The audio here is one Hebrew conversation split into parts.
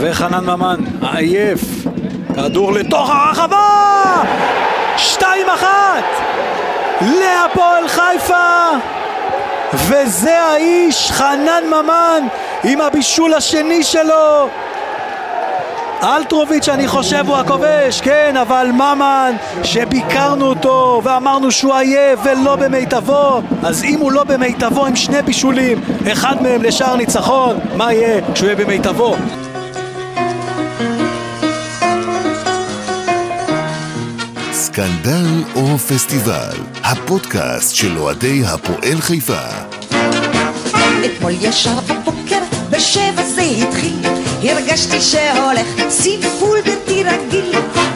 וחנן ממן, עייף, כדור לתוך הרחבה! שתיים אחת! להפועל חיפה! וזה האיש, חנן ממן, עם הבישול השני שלו! אלטרוביץ' אני חושב הוא הכובש, כן, אבל ממן שביקרנו אותו ואמרנו שהוא עייף ולא במיטבו אז אם הוא לא במיטבו עם שני בישולים, אחד מהם לשער ניצחון, מה יהיה כשהוא יהיה במיטבו? סקנדל או פסטיבל, הפודקאסט של אוהדי הפועל חיפה. אתמול ישר בבוקר, בשבע זה התחיל, הרגשתי שהולך סיפול בלתי רגיל.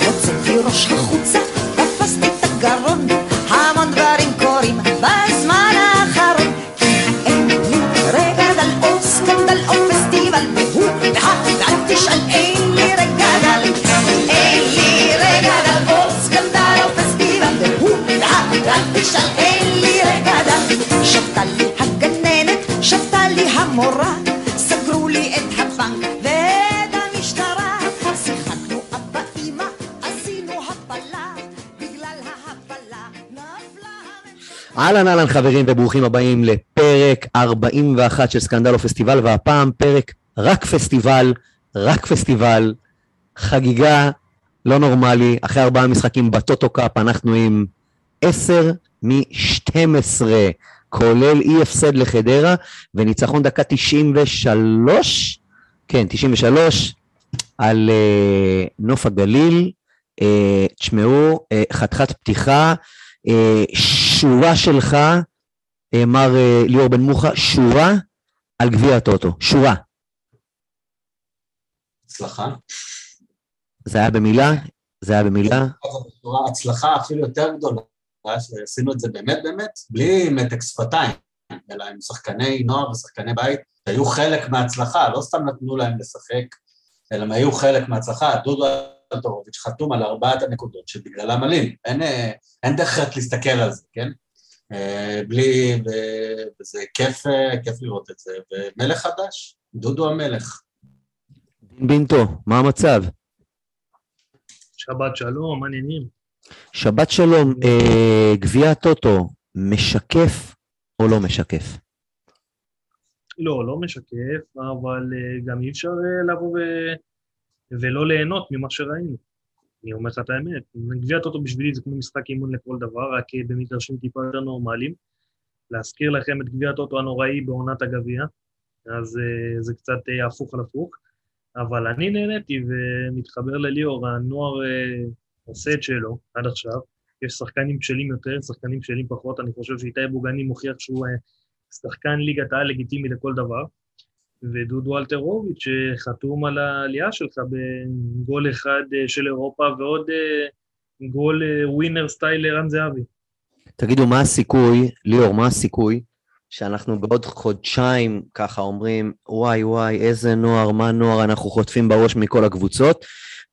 הוצאתי ראש החוצה, תפסתי את הגרון, המון דברים קורים בזמן אהלן אהלן חברים וברוכים הבאים לפרק 41 של סקנדל או פסטיבל והפעם פרק רק פסטיבל, רק פסטיבל, חגיגה לא נורמלי, אחרי ארבעה משחקים בטוטו קאפ אנחנו עם 10 מ-12 כולל אי הפסד לחדרה וניצחון דקה 93, כן 93 על אה, נוף הגליל, אה, תשמעו אה, חתיכת פתיחה שורה שלך, אה, מר אה, ליאור בן מוחה, שורה על גביע הטוטו, שורה. הצלחה. זה היה במילה? זה היה במילה? הצלחה אפילו יותר גדולה, שעשינו את זה באמת באמת, בלי מתק שפתיים, אלא עם שחקני נוער ושחקני בית, שהיו חלק מההצלחה, לא סתם נתנו להם לשחק, אלא הם היו חלק מההצלחה. דודו אלטורוביץ' חתום על ארבעת הנקודות שבגללם עלים, אין, אה, אין דרך אחרת להסתכל על זה, כן? אה, בלי, וזה כיף, אה, כיף לראות את זה, ומלך חדש, דודו המלך. דין בינטו, מה המצב? שבת שלום, מה העניינים? שבת שלום, אה, גביע הטוטו משקף או לא משקף? לא, לא משקף, אבל אה, גם אי אפשר אה, לבוא ו... ולא ליהנות ממה שראינו. אני אומר לך את האמת, גביע הטוטו בשבילי זה כמו משחק אימון לכל דבר, רק במגרשים טיפה יותר נורמליים. להזכיר לכם את גביע הטוטו הנוראי בעונת הגביע, אז אה, זה קצת אה, הפוך על הפוך. אבל אני נהניתי ומתחבר לליאור, הנוער אה, עושה את שלו עד עכשיו. יש שחקנים בשלים יותר, שחקנים בשלים פחות. אני חושב שאיתי בוגני מוכיח שהוא שחקן ליגת העל לגיטימי לכל דבר. ודודו אלטרוביץ' שחתום על העלייה שלך בגול אחד אה, של אירופה ועוד אה, גול אה, ווינר סטייל ערן זהבי. תגידו, מה הסיכוי, ליאור, מה הסיכוי שאנחנו בעוד חודשיים ככה אומרים, וואי וואי, איזה נוער, מה נוער אנחנו חוטפים בראש מכל הקבוצות?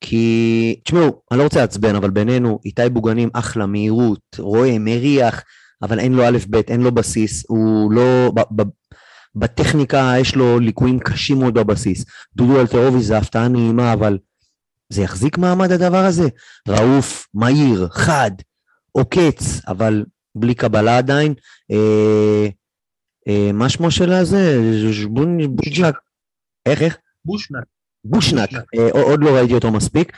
כי, תשמעו, אני לא רוצה לעצבן, אבל בינינו, איתי בוגנים אחלה, מהירות, רואה, מריח, אבל אין לו א' ב', אין לו בסיס, הוא לא... ב, ב, בטכניקה יש לו ליקויים קשים מאוד בבסיס. דודו אלטרוביץ' זה הפתעה נעימה, אבל זה יחזיק מעמד הדבר הזה? רעוף, מהיר, חד, עוקץ, אבל בלי קבלה עדיין. אה, אה, מה שמו של הזה? בוז'ק. איך, איך? בושנק. בושנק. אה, עוד לא ראיתי אותו מספיק.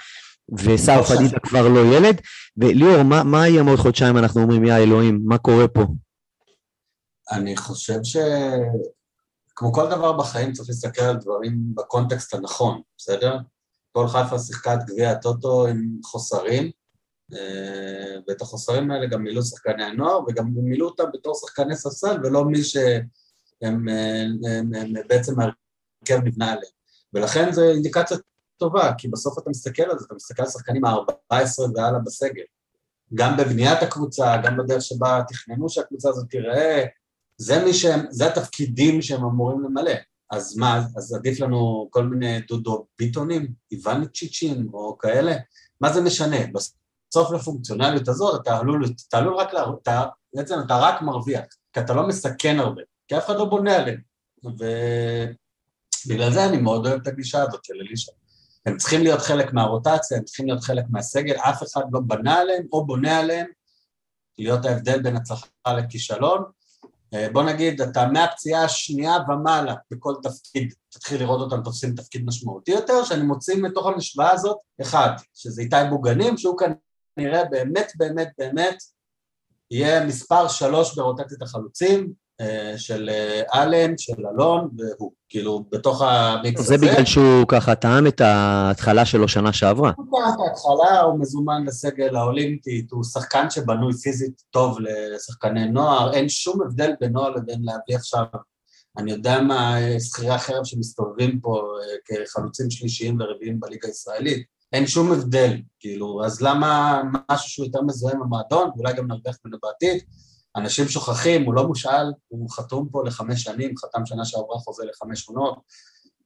וסער. פדידה כבר לא ילד. וליאור, מה, מה יהיה עוד חודשיים אנחנו אומרים, יא אלוהים, מה קורה פה? אני חושב ש... כמו כל דבר בחיים צריך להסתכל על דברים בקונטקסט הנכון, בסדר? כל חיפה שיחקה את גביע הטוטו עם חוסרים, אה, ואת החוסרים האלה גם מילאו שחקני הנוער, וגם מילאו אותם בתור שחקני ספסל, ולא מי שהם אה, הם, הם בעצם ההרכב נבנה עליהם. ולכן זו אינדיקציה טובה, כי בסוף אתה מסתכל על זה, אתה מסתכל על שחקנים ה-14 והלאה בסגל. גם בבניית הקבוצה, גם בדרך שבה תכננו שהקבוצה הזאת תיראה, זה מי שהם, זה התפקידים שהם אמורים למלא. אז מה, אז עדיף לנו כל מיני דודו ביטונים, איווניצ'יצ'ים או כאלה? מה זה משנה? בסוף לפונקציונליות הזאת אתה עלול, אתה עלול רק, לה, אתה, בעצם אתה רק מרוויח, כי אתה לא מסכן הרבה, כי אף אחד לא בונה עליהם. ובגלל זה אני מאוד אוהב את הגישה הזאת של אלישע. הם צריכים להיות חלק מהרוטציה, הם צריכים להיות חלק מהסגל, אף אחד לא בנה עליהם או בונה עליהם, להיות ההבדל בין הצלחה לכישלון. אה, בוא נגיד, אתה מהפציעה השנייה ומעלה בכל תפקיד, תתחיל לראות אותם תופסים תפקיד משמעותי יותר, שאני מוציא מתוך המשוואה הזאת, אחד, שזה איתי בוגנים, שהוא כנראה באמת באמת באמת יהיה מספר שלוש ברוטציית החלוצים, של אה, אלן, של אלון, והוא, כאילו, בתוך המיקס הזה. זה בגלל שהוא ככה טעם את ההתחלה שלו שנה שעברה. הוא טעם את ההתחלה, הוא מזומן לסגל האולימפית, הוא שחקן שבנוי פיזית טוב לשחקני נוער, אין שום הבדל בינו לבין להביא עכשיו, אני יודע מה, שכירי החרב שמסתובבים פה אה, כחלוצים שלישיים ורביעים בליגה הישראלית, אין שום הבדל, כאילו, אז למה משהו שהוא יותר מזוהה עם המועדון, ואולי גם נרוויח ממנו בעתיד, אנשים שוכחים, הוא לא מושאל, הוא חתום פה לחמש שנים, חתם שנה שעברה חוזה לחמש עונות,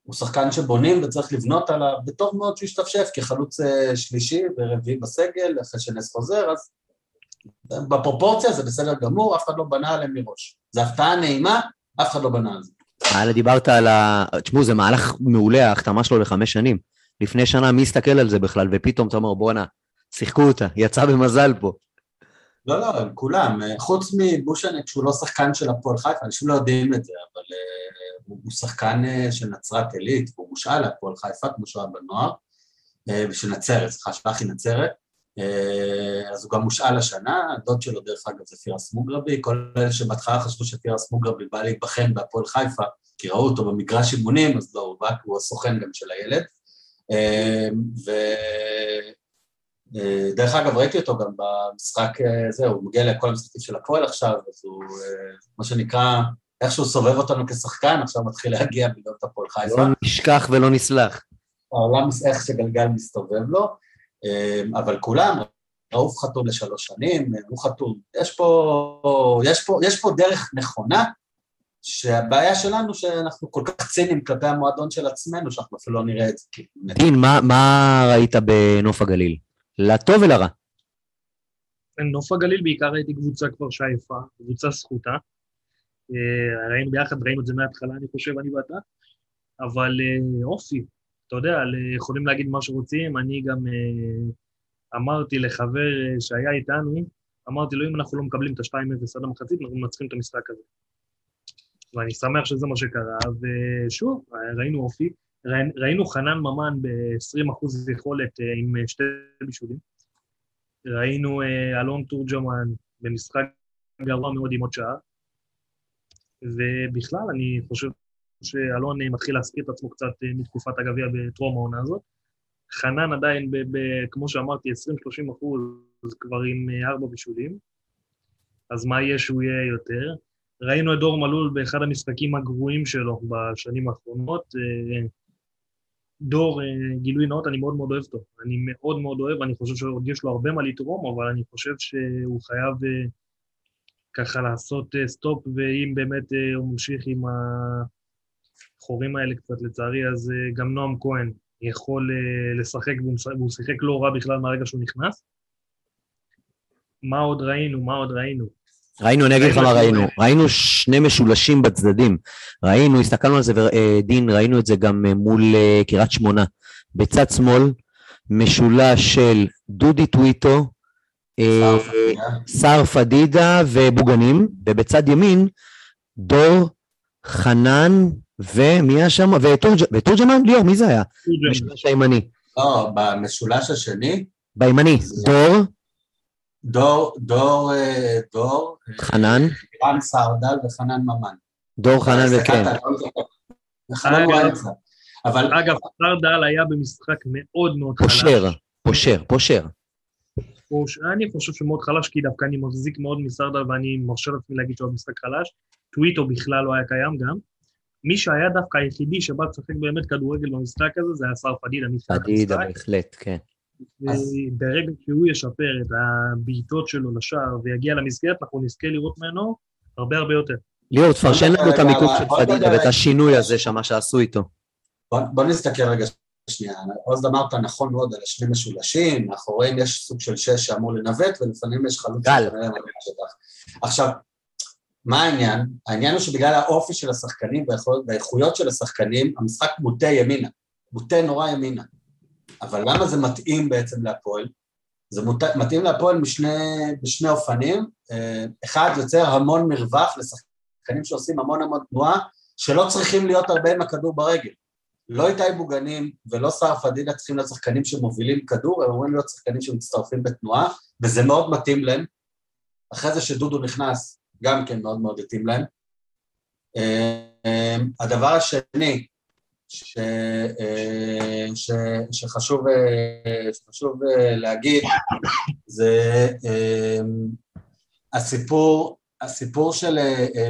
הוא שחקן שבונים וצריך לבנות עליו, וטוב מאוד שהוא ישתפשף כחלוץ אה, שלישי ורביעי בסגל, אחרי שנס חוזר, אז בפרופורציה זה בסדר גמור, אף אחד לא בנה עליהם מראש. זו הפתעה נעימה, אף אחד לא בנה על זה. הלאה, דיברת על ה... תשמעו, זה מהלך מעולה, ההחתמה שלו לחמש שנים. לפני שנה, מי הסתכל על זה בכלל? ופתאום אתה אומר, בואנה, שיחקו אותה, יצא במזל פה. לא, לא, הם כולם. חוץ מבושניק, שהוא לא שחקן של הפועל חיפה, אנשים לא יודעים את זה, אבל uh, הוא שחקן uh, של נצרת עילית, והוא מושאל להפועל חיפה, כמו שהוא היה בנוער, ושל נצרת, סליחה, של אחי נצרת. אז הוא גם מושאל השנה, הדוד שלו, דרך אגב, זה פירס מוגרבי, כל אלה שבהתחלה חשבו שפירס מוגרבי בא להיבחן בהפועל חיפה, כי ראו אותו במגרש אימונים, אז לא, הוא בא, הוא הסוכן גם של הילד. אה, דרך אגב, ראיתי אותו גם במשחק, אה, זהו, הוא מגיע לכל המשחקים של הפועל עכשיו, אז הוא, אה, מה שנקרא, איכשהו סובב אותנו כשחקן, עכשיו מתחיל להגיע בגלל הפועל חיפה. לא נשכח ולא נסלח. העולם, איך שגלגל מסתובב לו, אבל כולם, רעוף חתום לשלוש שנים, הוא חתום. יש פה, יש פה, יש פה דרך נכונה, שהבעיה שלנו שאנחנו כל כך ציניים כלפי המועדון של עצמנו, שאנחנו אפילו לא נראה את זה. דין, מה, מה ראית בנוף הגליל? לטוב ולרע. נוף הגליל בעיקר הייתי קבוצה כבר שעייפה, קבוצה זכותה. אה, ראינו ביחד, ראינו את זה מההתחלה, אני חושב, אני ואתה, אבל אה, אופי, אתה יודע, יכולים להגיד מה שרוצים, אני גם אה, אמרתי לחבר שהיה איתנו, אמרתי לו, אם אנחנו לא מקבלים את ה-2-0 עד המחצית, אנחנו מנצחים את המשחק הזה. ואני שמח שזה מה שקרה, ושוב, ראינו אופי. ראינו חנן ממן ב-20% יכולת אה, עם אה, שתי בישולים. ראינו אה, אלון תורג'מן במשחק גרוע מאוד עם עוד שעה. ובכלל, אני חושב שאלון מתחיל להזכיר את עצמו קצת מתקופת הגביע בטרום העונה הזאת. חנן עדיין, ב, ב, כמו שאמרתי, 20-30 אחוז כבר עם ארבע בישולים, אז מה יהיה שהוא יהיה יותר? ראינו את דור מלול באחד המשחקים הגרועים שלו בשנים האחרונות, דור, אה, גילוי נאות, אני מאוד מאוד אוהב אותו. אני מאוד מאוד אוהב, אני חושב שעוד יש לו הרבה מה לתרום, אבל אני חושב שהוא חייב אה, ככה לעשות אה, סטופ, ואם באמת הוא ממשיך עם החורים האלה קצת, לצערי, אז גם נועם כהן יכול לשחק, והוא שיחק לא רע בכלל מהרגע שהוא נכנס. מה עוד ראינו? מה עוד ראינו? ראינו, אני אגיד לך מה ראינו, ראינו שני משולשים בצדדים, ראינו, הסתכלנו על זה, דין, ראינו את זה גם אה, מול אה, קריית שמונה. בצד שמאל, משולש של דודי טוויטו, סער פדידה ובוגנים, ובצד ימין, דור, חנן, ומי היה שם? ותורג'מן? ליאור, מי זה היה? משולש הימני. לא, במשולש השני? בימני, דור, דור, דור, אה, דור. חנן. רן סרדל וחנן ממן. דור חנן וכן. אבל... אגב, סרדל היה במשחק מאוד מאוד חלש. פושר, פושר, פושר. אני חושב שמאוד חלש, כי דווקא אני מחזיק מאוד מסרדל ואני מרשה לעצמי להגיד שהוא משחק חלש. טוויטו בכלל לא היה קיים גם. מי שהיה דווקא היחידי שבא לשחק באמת כדורגל במשחק הזה, זה היה שר פדידה. פדידה, בהחלט, כן. ברגע שהוא ישפר את הבעיטות שלו לשער ויגיע למסגרת, אנחנו נזכה לראות ממנו הרבה הרבה יותר. ליאור, תפרשן לנו את המיקום של פדידה ואת השינוי הזה שמה שעשו איתו. בוא נסתכל רגע שנייה. עוז אמרת נכון מאוד על השני משולשים, מאחוריהם יש סוג של שש שאמור לנווט, ולפעמים יש חלוץ גל. עכשיו, מה העניין? העניין הוא שבגלל האופי של השחקנים והאיכויות של השחקנים, המשחק מוטה ימינה. מוטה נורא ימינה. אבל למה זה מתאים בעצם להפועל? זה מות... מתאים להפועל משני, בשני אופנים. אה, אחד, יוצר המון מרווח לשחקנים שעושים המון המון תנועה, שלא צריכים להיות הרבה עם הכדור ברגל. לא איתי בוגנים ולא סער פדידה צריכים להיות שחקנים שמובילים כדור, הם אמורים להיות שחקנים שמצטרפים בתנועה, וזה מאוד מתאים להם. אחרי זה שדודו נכנס, גם כן מאוד מאוד התאים להם. אה, הדבר השני, ש, אה, ש, שחשוב, אה, שחשוב להגיד, זה הסיפור, הסיפור של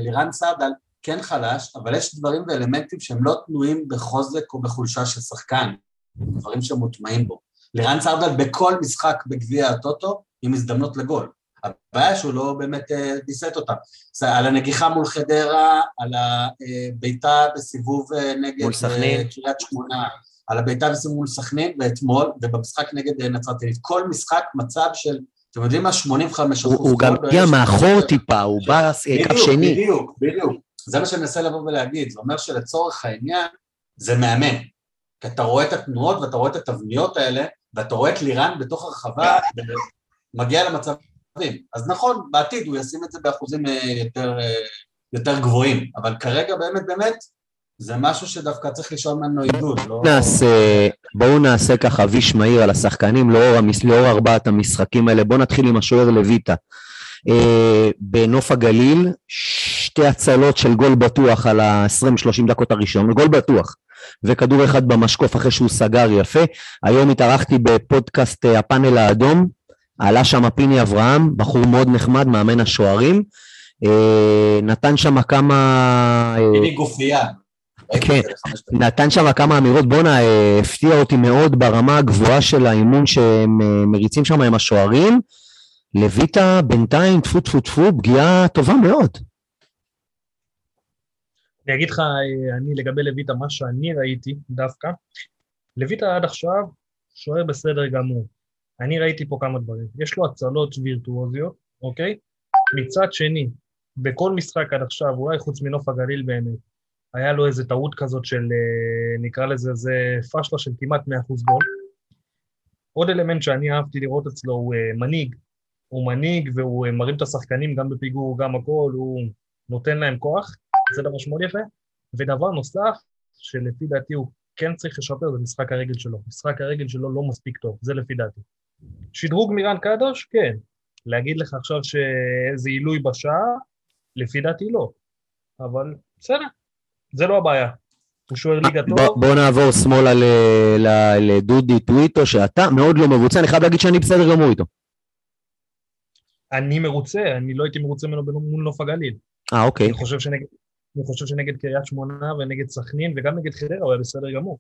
לירן סעדל כן חלש, אבל יש דברים ואלמנטים שהם לא תנועים בחוזק או בחולשה של שחקן, דברים שמוטמעים בו. לירן סעדל בכל משחק בגביע הטוטו עם הזדמנות לגול. הבעיה שהוא לא באמת דיסט אותה. על הנגיחה מול חדרה, על הבעיטה בסיבוב נגד קריית שמונה, על הבעיטה בסיבוב מול סכנין, ואתמול, ובמשחק נגד נצרת עילית. כל משחק מצב של, אתם יודעים מה? 85 אחוז. הוא גם הגיע מאחור טיפה, הוא בא קו שני. בדיוק, בדיוק. זה מה שאני מנסה לבוא ולהגיד, זה אומר שלצורך העניין זה מאמן. כי אתה רואה את התנועות ואתה רואה את התבניות האלה, ואתה רואה את לירן בתוך הרחבה, מגיע למצב. אז נכון, בעתיד הוא ישים את זה באחוזים אה, יותר, אה, יותר גבוהים, אבל כרגע באמת באמת זה משהו שדווקא צריך לשאול ממנו עידוד, לא... בואו נעשה ככה ויש מהיר על השחקנים לאור, לאור ארבעת המשחקים האלה. בואו נתחיל עם השוער לויטה. אה, בנוף הגליל, שתי הצלות של גול בטוח על ה-20-30 דקות הראשון, גול בטוח. וכדור אחד במשקוף אחרי שהוא סגר יפה. היום התארחתי בפודקאסט הפאנל האדום, עלה שם פיני אברהם, בחור מאוד נחמד, מאמן השוערים, אה, נתן שם כמה... אה, פיני גופייה. כן, נתן שם כמה אמירות, בואנה, אה, הפתיע אותי מאוד ברמה הגבוהה של האימון שהם מריצים שם עם השוערים. לויטה בינתיים, טפו טפו טפו, פגיעה טובה מאוד. אני אגיד לך, אני לגבי לויטה, מה שאני ראיתי דווקא, לויטה עד עכשיו שוער בסדר גמור. אני ראיתי פה כמה דברים. יש לו הצלות וירטואוזיות, אוקיי? מצד שני, בכל משחק עד עכשיו, אולי חוץ מנוף הגליל באמת, היה לו איזה טעות כזאת של, אה, נקרא לזה, זה פשלה של כמעט 100% גול. עוד אלמנט שאני אהבתי לראות אצלו הוא אה, מנהיג. הוא מנהיג והוא אה, מרים את השחקנים גם בפיגור, גם הכל, הוא נותן להם כוח, זה דבר שמאוד יפה. ודבר נוסף, שלפי דעתי הוא כן צריך לשפר, זה משחק הרגל שלו. משחק הרגל שלו לא מספיק טוב, זה לפי דעתי. שדרוג מירן קדוש? כן. להגיד לך עכשיו שזה עילוי בשעה? לפי דעתי לא. אבל בסדר, זה לא הבעיה. הוא שוער ליגה טוב. בוא, בוא נעבור שמאלה לדודי טוויטו, שאתה מאוד לא מרוצה, אני חייב להגיד שאני בסדר גמור איתו. אני מרוצה, אני לא הייתי מרוצה ממנו מול נוף הגליל. אה, אוקיי. אני חושב שנגד, אני חושב שנגד קריית שמונה ונגד סכנין וגם נגד חדרה הוא היה בסדר גמור.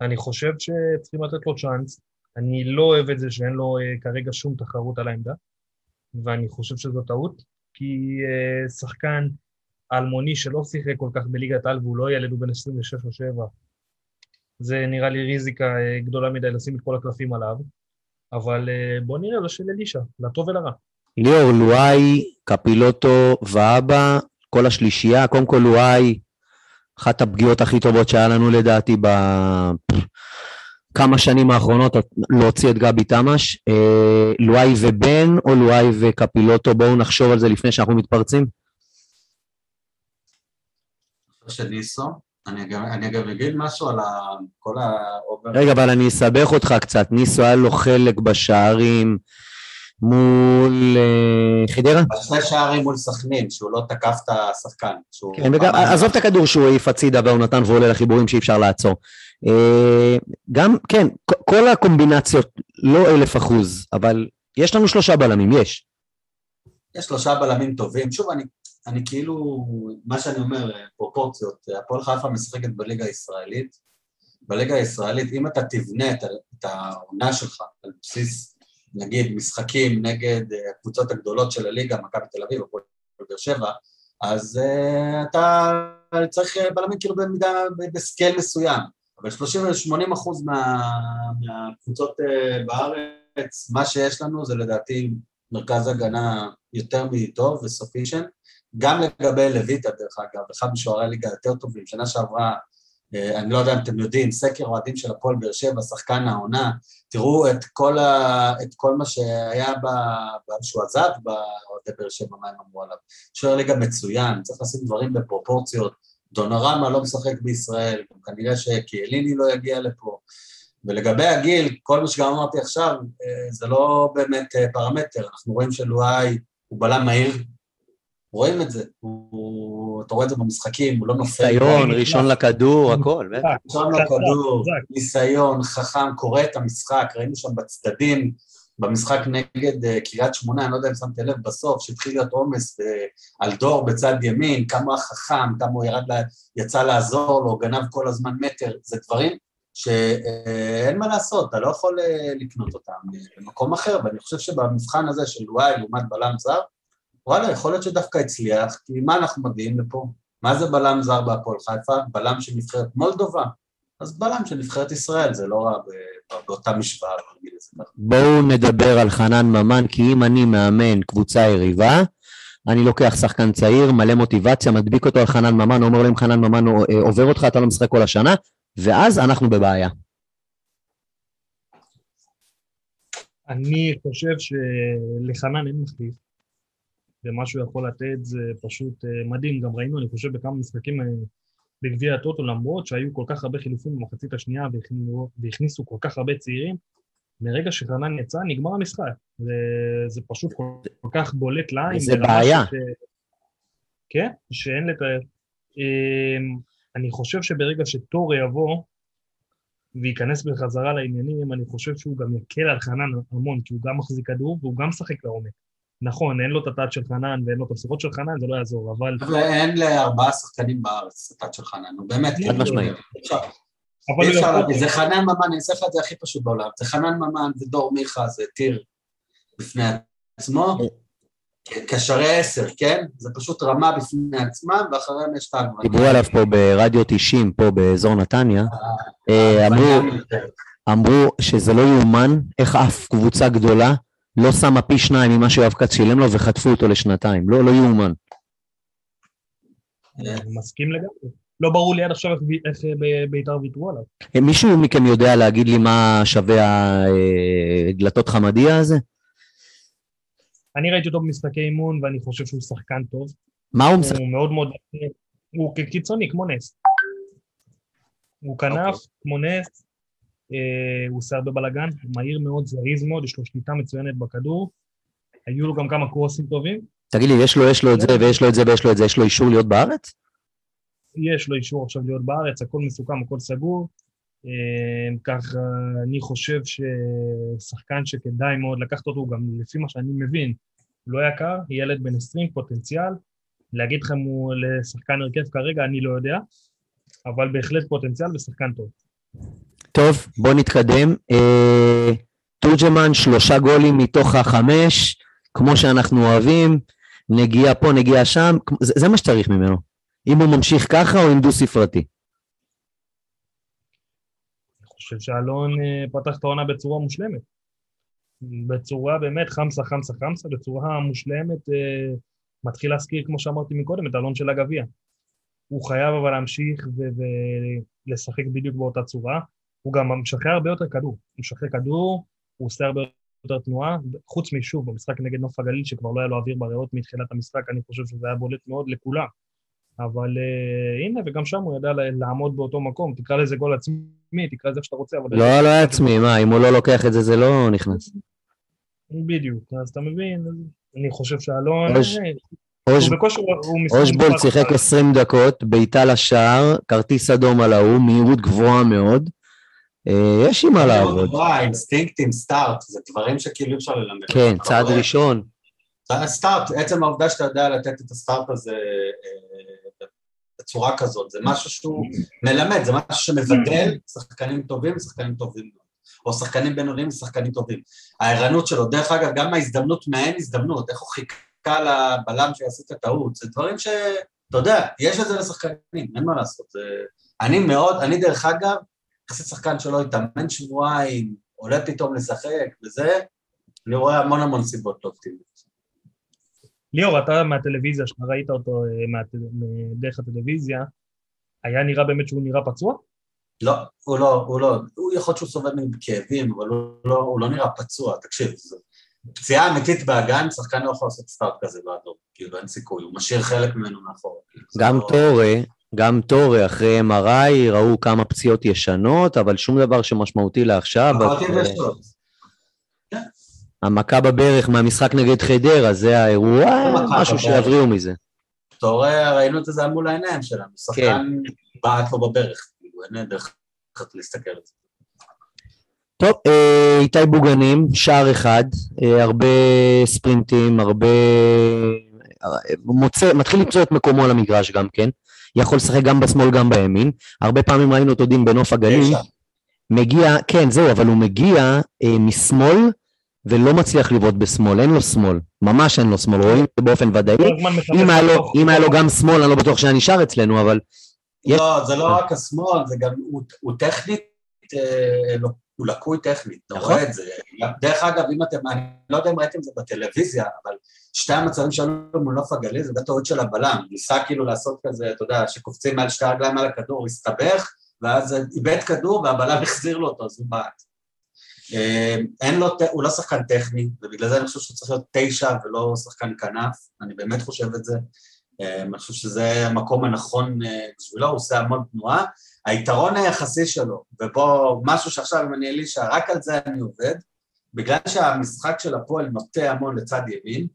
אני חושב שצריכים לתת לו צ'אנס. אני לא אוהב את זה שאין לו uh, כרגע שום תחרות על העמדה, ואני חושב שזו טעות, כי uh, שחקן אלמוני שלא שיחק כל כך בליגת על והוא לא ילד, הוא בן 26 או 7, זה נראה לי ריזיקה uh, גדולה מדי לשים את כל הקלפים עליו, אבל בוא נראה, זה של אלישע, לטוב ולרע. ליאור לואי, קפילוטו ואבא, כל השלישייה, קודם כל לואי, אחת הפגיעות הכי טובות שהיה לנו לדעתי בכמה שנים האחרונות להוציא את גבי תמש. אה, לואי ובן או לואי וקפילוטו, בואו נחשוב על זה לפני שאנחנו מתפרצים. של ניסו, אני אגב אגיד משהו על כל ה over... רגע, אבל אני אסבך אותך קצת, נס, הוא היה לו חלק בשערים, מול אה, חדרה? שני שערים מול סכנין, שהוא לא תקף את השחקן. כן, וגם, עזוב את הכדור שהוא העיף הצידה והוא נתן ועולה לחיבורים שאי אפשר לעצור. אה, גם, כן, כל הקומבינציות לא אלף אחוז, אבל יש לנו שלושה בלמים, יש. יש שלושה בלמים טובים. שוב, אני, אני כאילו, מה שאני אומר, פרופורציות, הפועל חיפה משחקת בליגה הישראלית. בליגה הישראלית, אם אתה תבנה את העונה שלך על בסיס נגיד משחקים נגד אה, הקבוצות הגדולות של הליגה, מכבי תל אביב או באר שבע, אז uh, אתה צריך אה, בלמים כאילו במידה, בסקייל מסוים, אבל 30-80 אחוז מה, מהקבוצות uh, בארץ, מה שיש לנו זה לדעתי מרכז הגנה יותר מטוב וסופישן, גם לגבי לויטה דרך אגב, אחד משוערי הליגה היותר טובים, שנה שעברה אני לא יודע אם אתם יודעים, סקר אוהדים של הפועל באר שבע, שחקן העונה, תראו את כל, ה, את כל מה שהיה ב, שהוא עזב באוהדי באר שבע, מה הם אמרו עליו. שוער ליגה מצוין, צריך לשים דברים בפרופורציות. דונרמה לא משחק בישראל, כנראה שקיאליני לא יגיע לפה. ולגבי הגיל, כל מה שגם אמרתי עכשיו, אה, זה לא באמת אה, פרמטר, אנחנו רואים שלואי הוא בלם מהיר, רואים את זה, הוא, אתה רואה את זה במשחקים, הוא לא נופל. ניסיון, ראשון לכדור, הכל, בטח. ראשון לכדור, ניסיון, חכם, קורא את המשחק, ראינו שם בצדדים, במשחק נגד uh, קריית שמונה, אני לא יודע אם שמתם לב בסוף, שהתחיל להיות עומס uh, על דור בצד ימין, כמה חכם, כמה הוא ירד, לה, יצא לעזור לו, גנב כל הזמן מטר, זה דברים שאין uh, מה לעשות, אתה לא יכול לקנות אותם במקום אחר, ואני חושב שבמבחן הזה של וואי לעומת בלם זר, וואלה, יכול להיות שדווקא הצליח, כי מה אנחנו מגיעים לפה? מה זה בלם זר בהפועל חיפה? בלם של נבחרת מולדובה. אז בלם של נבחרת ישראל, זה לא רע באותה משוואה, נגיד את זה ככה. בואו נדבר על חנן ממן, כי אם אני מאמן קבוצה יריבה, אני לוקח שחקן צעיר, מלא מוטיבציה, מדביק אותו על חנן ממן, אומר לו אם חנן ממן אה, עובר אותך, אתה לא משחק כל השנה, ואז אנחנו בבעיה. אני חושב שלחנן אין מחליף. ומה שהוא יכול לתת זה פשוט אה, מדהים. גם ראינו, אני חושב, בכמה משחקים אה, בגביע הטוטו, למרות שהיו כל כך הרבה חילופים במחצית השנייה והכניסו כל כך הרבה צעירים, מרגע שחנן יצא, נגמר המשחק. זה, זה פשוט כל, כל כך בולט לעין. זה בעיה. ש... כן, שאין לתאר. אמ, אני חושב שברגע שטורי יבוא וייכנס בחזרה לעניינים, אני חושב שהוא גם יקל על חנן המון, כי הוא גם מחזיק כדור והוא גם משחק לעומק. נכון, אין לו את הטאט של חנן ואין לו את המסירות של חנן, זה לא יעזור, אבל... אבל אין לארבעה שחקנים בארץ את הטאט של חנן, הוא באמת... חד משמעית. אי אפשר להגיד, זה חנן ממן, אני אעשה לך את זה הכי פשוט בעולם, זה חנן ממן, זה דור מיכה, זה טיר בפני עצמו, קשרי עשר, כן? זה פשוט רמה בפני עצמם, ואחריהם יש את ההגבלה. דיברו עליו פה ברדיו 90, פה באזור נתניה, אה, אמרו שזה לא יאומן איך אף קבוצה גדולה לא שמה פי שניים ממה שיואב כץ שילם לו וחטפו אותו לשנתיים. לא, לא יאומן. אני מסכים לגמרי. לא ברור לי עד עכשיו איך בית"ר ויתרו עליו. אה, מישהו מכם יודע להגיד לי מה שווה הדלתות חמדיה הזה? אני ראיתי אותו במשחקי אימון ואני חושב שהוא שחקן טוב. מה הוא משחק? הוא מאוד מאוד... הוא קיצוני כמו נס. הוא כנף אוקיי. כמו נס, אה, הוא עושה הרבה בלאגן, מהיר מאוד, זריז מאוד, יש לו שליטה מצוינת בכדור. היו לו גם כמה קרוסים טובים. תגיד לי, יש לו, יש לו את זה ויש לו את זה ויש לו את זה, יש לו אישור להיות בארץ? יש לו אישור עכשיו להיות בארץ, הכל מסוכם, הכל סגור. אה, ככה אני חושב ששחקן שכדאי מאוד לקחת אותו, גם לפי מה שאני מבין, לא יקר, ילד בן 20, פוטנציאל. להגיד לכם הוא לשחקן הרכב כרגע, אני לא יודע, אבל בהחלט פוטנציאל ושחקן טוב. טוב, בוא נתקדם. אה, תורג'מן, שלושה גולים מתוך החמש, כמו שאנחנו אוהבים, נגיעה פה, נגיעה שם, זה, זה מה שצריך ממנו. אם הוא ממשיך ככה או עם דו-ספרתי. אני חושב שאלון אה, פתח את העונה בצורה מושלמת. בצורה באמת חמסה, חמסה, חמסה, בצורה מושלמת, אה, מתחיל להזכיר, כמו שאמרתי מקודם, את האלון של הגביע. הוא חייב אבל להמשיך ולשחק בדיוק באותה צורה. הוא גם משחרר הרבה יותר כדור. הוא משחרר כדור, הוא עושה הרבה יותר תנועה, חוץ משוב, במשחק נגד נוף הגליל, שכבר לא היה לו אוויר בריאות מתחילת המשחק, אני חושב שזה היה בולט מאוד לכולם. אבל uh, הנה, וגם שם הוא ידע לעמוד באותו מקום, תקרא לזה גול עצמי, תקרא לזה איך שאתה רוצה, אבל... לא, לא היה עצמי, מה, אם הוא לא לוקח את זה, זה לא נכנס. בדיוק, אז אתה מבין, אני חושב שאלון... אושבולט שיחק 20 דקות, בעיטה לשער, כרטיס אדום על ההוא, מהירות גבוהה מאוד. אה, יש עם מה לעבוד. אינסטינקטים, סטארט, זה דברים שכאילו אפשר ללמד. כן, צעד ראשון. סטארט, עצם העובדה שאתה יודע לתת את הסטארט הזה אה, בצורה כזאת, זה משהו שהוא מלמד, זה משהו שמבדל שחקנים טובים ושחקנים טובים או שחקנים בינוניים ושחקנים טובים. הערנות שלו, דרך אגב, גם ההזדמנות מהאין הזדמנות, איך הוא חיכה לבלם שיעשה את הטעות, זה דברים ש... אתה יודע, יש את זה לשחקנים, אין מה לעשות. אני מאוד, אני דרך אגב, יחסית שחקן שלא התאמן שבועיים, עולה פתאום לשחק וזה, אני רואה המון המון סיבות אופטימיות. ליאור, אתה מהטלוויזיה, שאתה ראית אותו אה, דרך הטלוויזיה, היה נראה באמת שהוא נראה פצוע? לא, הוא לא, הוא לא, הוא יכול להיות שהוא סובל מכאבים, אבל הוא לא, הוא לא נראה פצוע, תקשיב, זו פציעה אמיתית באגן, שחקן לא יכול לעשות סטארט כזה באדום, כאילו אין סיכוי, הוא משאיר חלק ממנו מאחור. גם לא- טורה, גם טורה אחרי MRI ראו כמה פציעות ישנות, אבל שום דבר שמשמעותי לעכשיו. אה, וישות. המכה בברך מהמשחק נגד חדרה, זה האירוע, משהו. שיבריאו מזה. אתה רואה, ראינו את זה מול העיניים שלנו, כן. שחקן בעט לו בברך, כאילו, אין דרך אחרת להסתכל על זה. טוב, אה, איתי בוגנים, שער אחד, אה, הרבה ספרינטים, הרבה... מוצא, מתחיל למצוא את מקומו על המגרש גם כן, יכול לשחק גם בשמאל גם בימין, הרבה פעמים ראינו אותו דין בנוף הגליל. מגיע, כן זהו, אבל הוא מגיע אה, משמאל ולא מצליח לבעוט בשמאל, אין לו שמאל, ממש אין לו שמאל, רואים את זה באופן ודאי, מחפש אם היה לו- אם היה לו גם שמאל אני לא בטוח שהיה נשאר אצלנו, אבל יש- לא, זה לא רק השמאל, זה גם, הוא, הוא טכנית, אה, לא, הוא לקוי טכנית, אתה נכון. רואה את זה. דרך אגב, אם אתם, אני לא יודע אם ראיתם את זה בטלוויזיה, אבל שתי המצבים שהיו מול נוף הגליל, זה הייתה טעות של הבלם, ניסה כאילו לעשות כזה, אתה יודע, שקופצים מעל שתי הרגליים על הכדור, הסתבך, ואז איבד כדור והבלם החזיר לו אותו, אז הוא בעט. אה, אין לו, הוא לא שחקן טכני, ובגלל זה אני חושב שהוא צריך להיות תשע ולא שחקן כנף, אני באמת חושב את זה. אה, אני חושב שזה המקום הנכון אה, בשבילו, הוא עושה המון תנועה. היתרון היחסי שלו, ופה משהו שעכשיו אם אני אלישע, רק על זה אני עובד, בגלל שהמשחק של הפועל נוטה המון לצד ימין,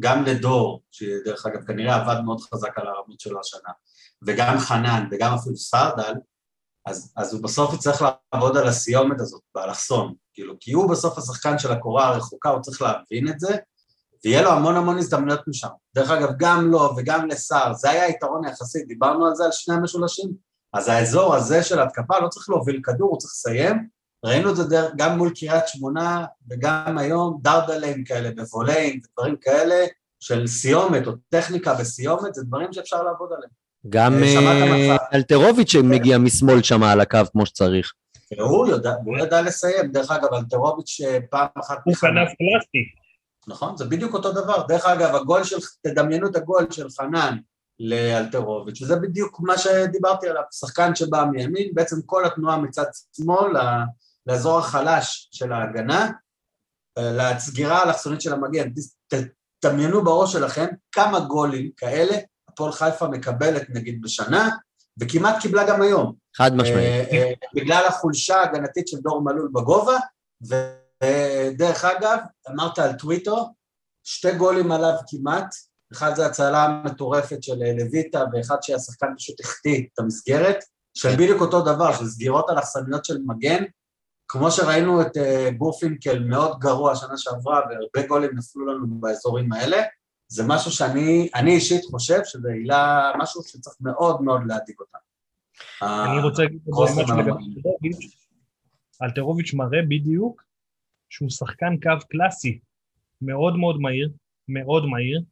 גם לדור, שדרך אגב כנראה עבד מאוד חזק על הרמות שלו השנה, וגם חנן וגם אפילו סרדל, אז, אז הוא בסוף יצטרך לעבוד על הסיומת הזאת, באלכסון, כאילו, כי הוא בסוף השחקן של הקורה הרחוקה, הוא צריך להבין את זה, ויהיה לו המון המון הזדמנויות משם. דרך אגב, גם לו וגם לסער, זה היה היתרון היחסי, דיברנו על זה, על שני המשולשים. אז האזור הזה של התקפה לא צריך להוביל כדור, הוא צריך לסיים. ראינו את זה דרך, גם מול קריית שמונה, וגם היום דרדלים כאלה, בוולאים, ודברים כאלה, של סיומת או טכניקה בסיומת, זה דברים שאפשר לעבוד עליהם. גם אה, אה. אלטרוביץ' שמגיע משמאל שם על הקו כמו שצריך. והוא יודע, הוא ידע לסיים, דרך אגב, אלטרוביץ' אה, פעם אחת... הוא. כנף קלאסי. נכון, זה בדיוק אותו דבר. דרך אגב, הגול של, תדמיינו את הגול של חנן לאלתרוביץ', וזה בדיוק מה שדיברתי עליו, שחקן שבא מימין, בעצם כל התנועה מצד שמאל לאזור החלש של ההגנה, אה, לסגירה האלכסונית של המגן. תדמיינו בראש שלכם כמה גולים כאלה הפועל חיפה מקבלת נגיד בשנה, וכמעט קיבלה גם היום. חד משמעית. אה, אה, בגלל החולשה ההגנתית של דור מלול בגובה, ודרך אגב, אמרת על טוויטו, שתי גולים עליו כמעט, אחד זה הצלה מטורפת של אה, לויטה, ואחד שהשחקן פשוט החטיא את המסגרת, של בדיוק אותו דבר, של סגירות אלכסניות של מגן, כמו שראינו את אה, גורפינקל מאוד גרוע שנה שעברה, והרבה גולים נפלו לנו באזורים האלה, זה משהו שאני אני אישית חושב שזה עילה, משהו שצריך מאוד מאוד להדאיג אותנו. אני רוצה להגיד חוסר משהו לגבי. אלטרוביץ'. אלטרוביץ' מראה בדיוק שהוא שחקן קו קלאסי, מאוד מאוד מהיר, מאוד מהיר.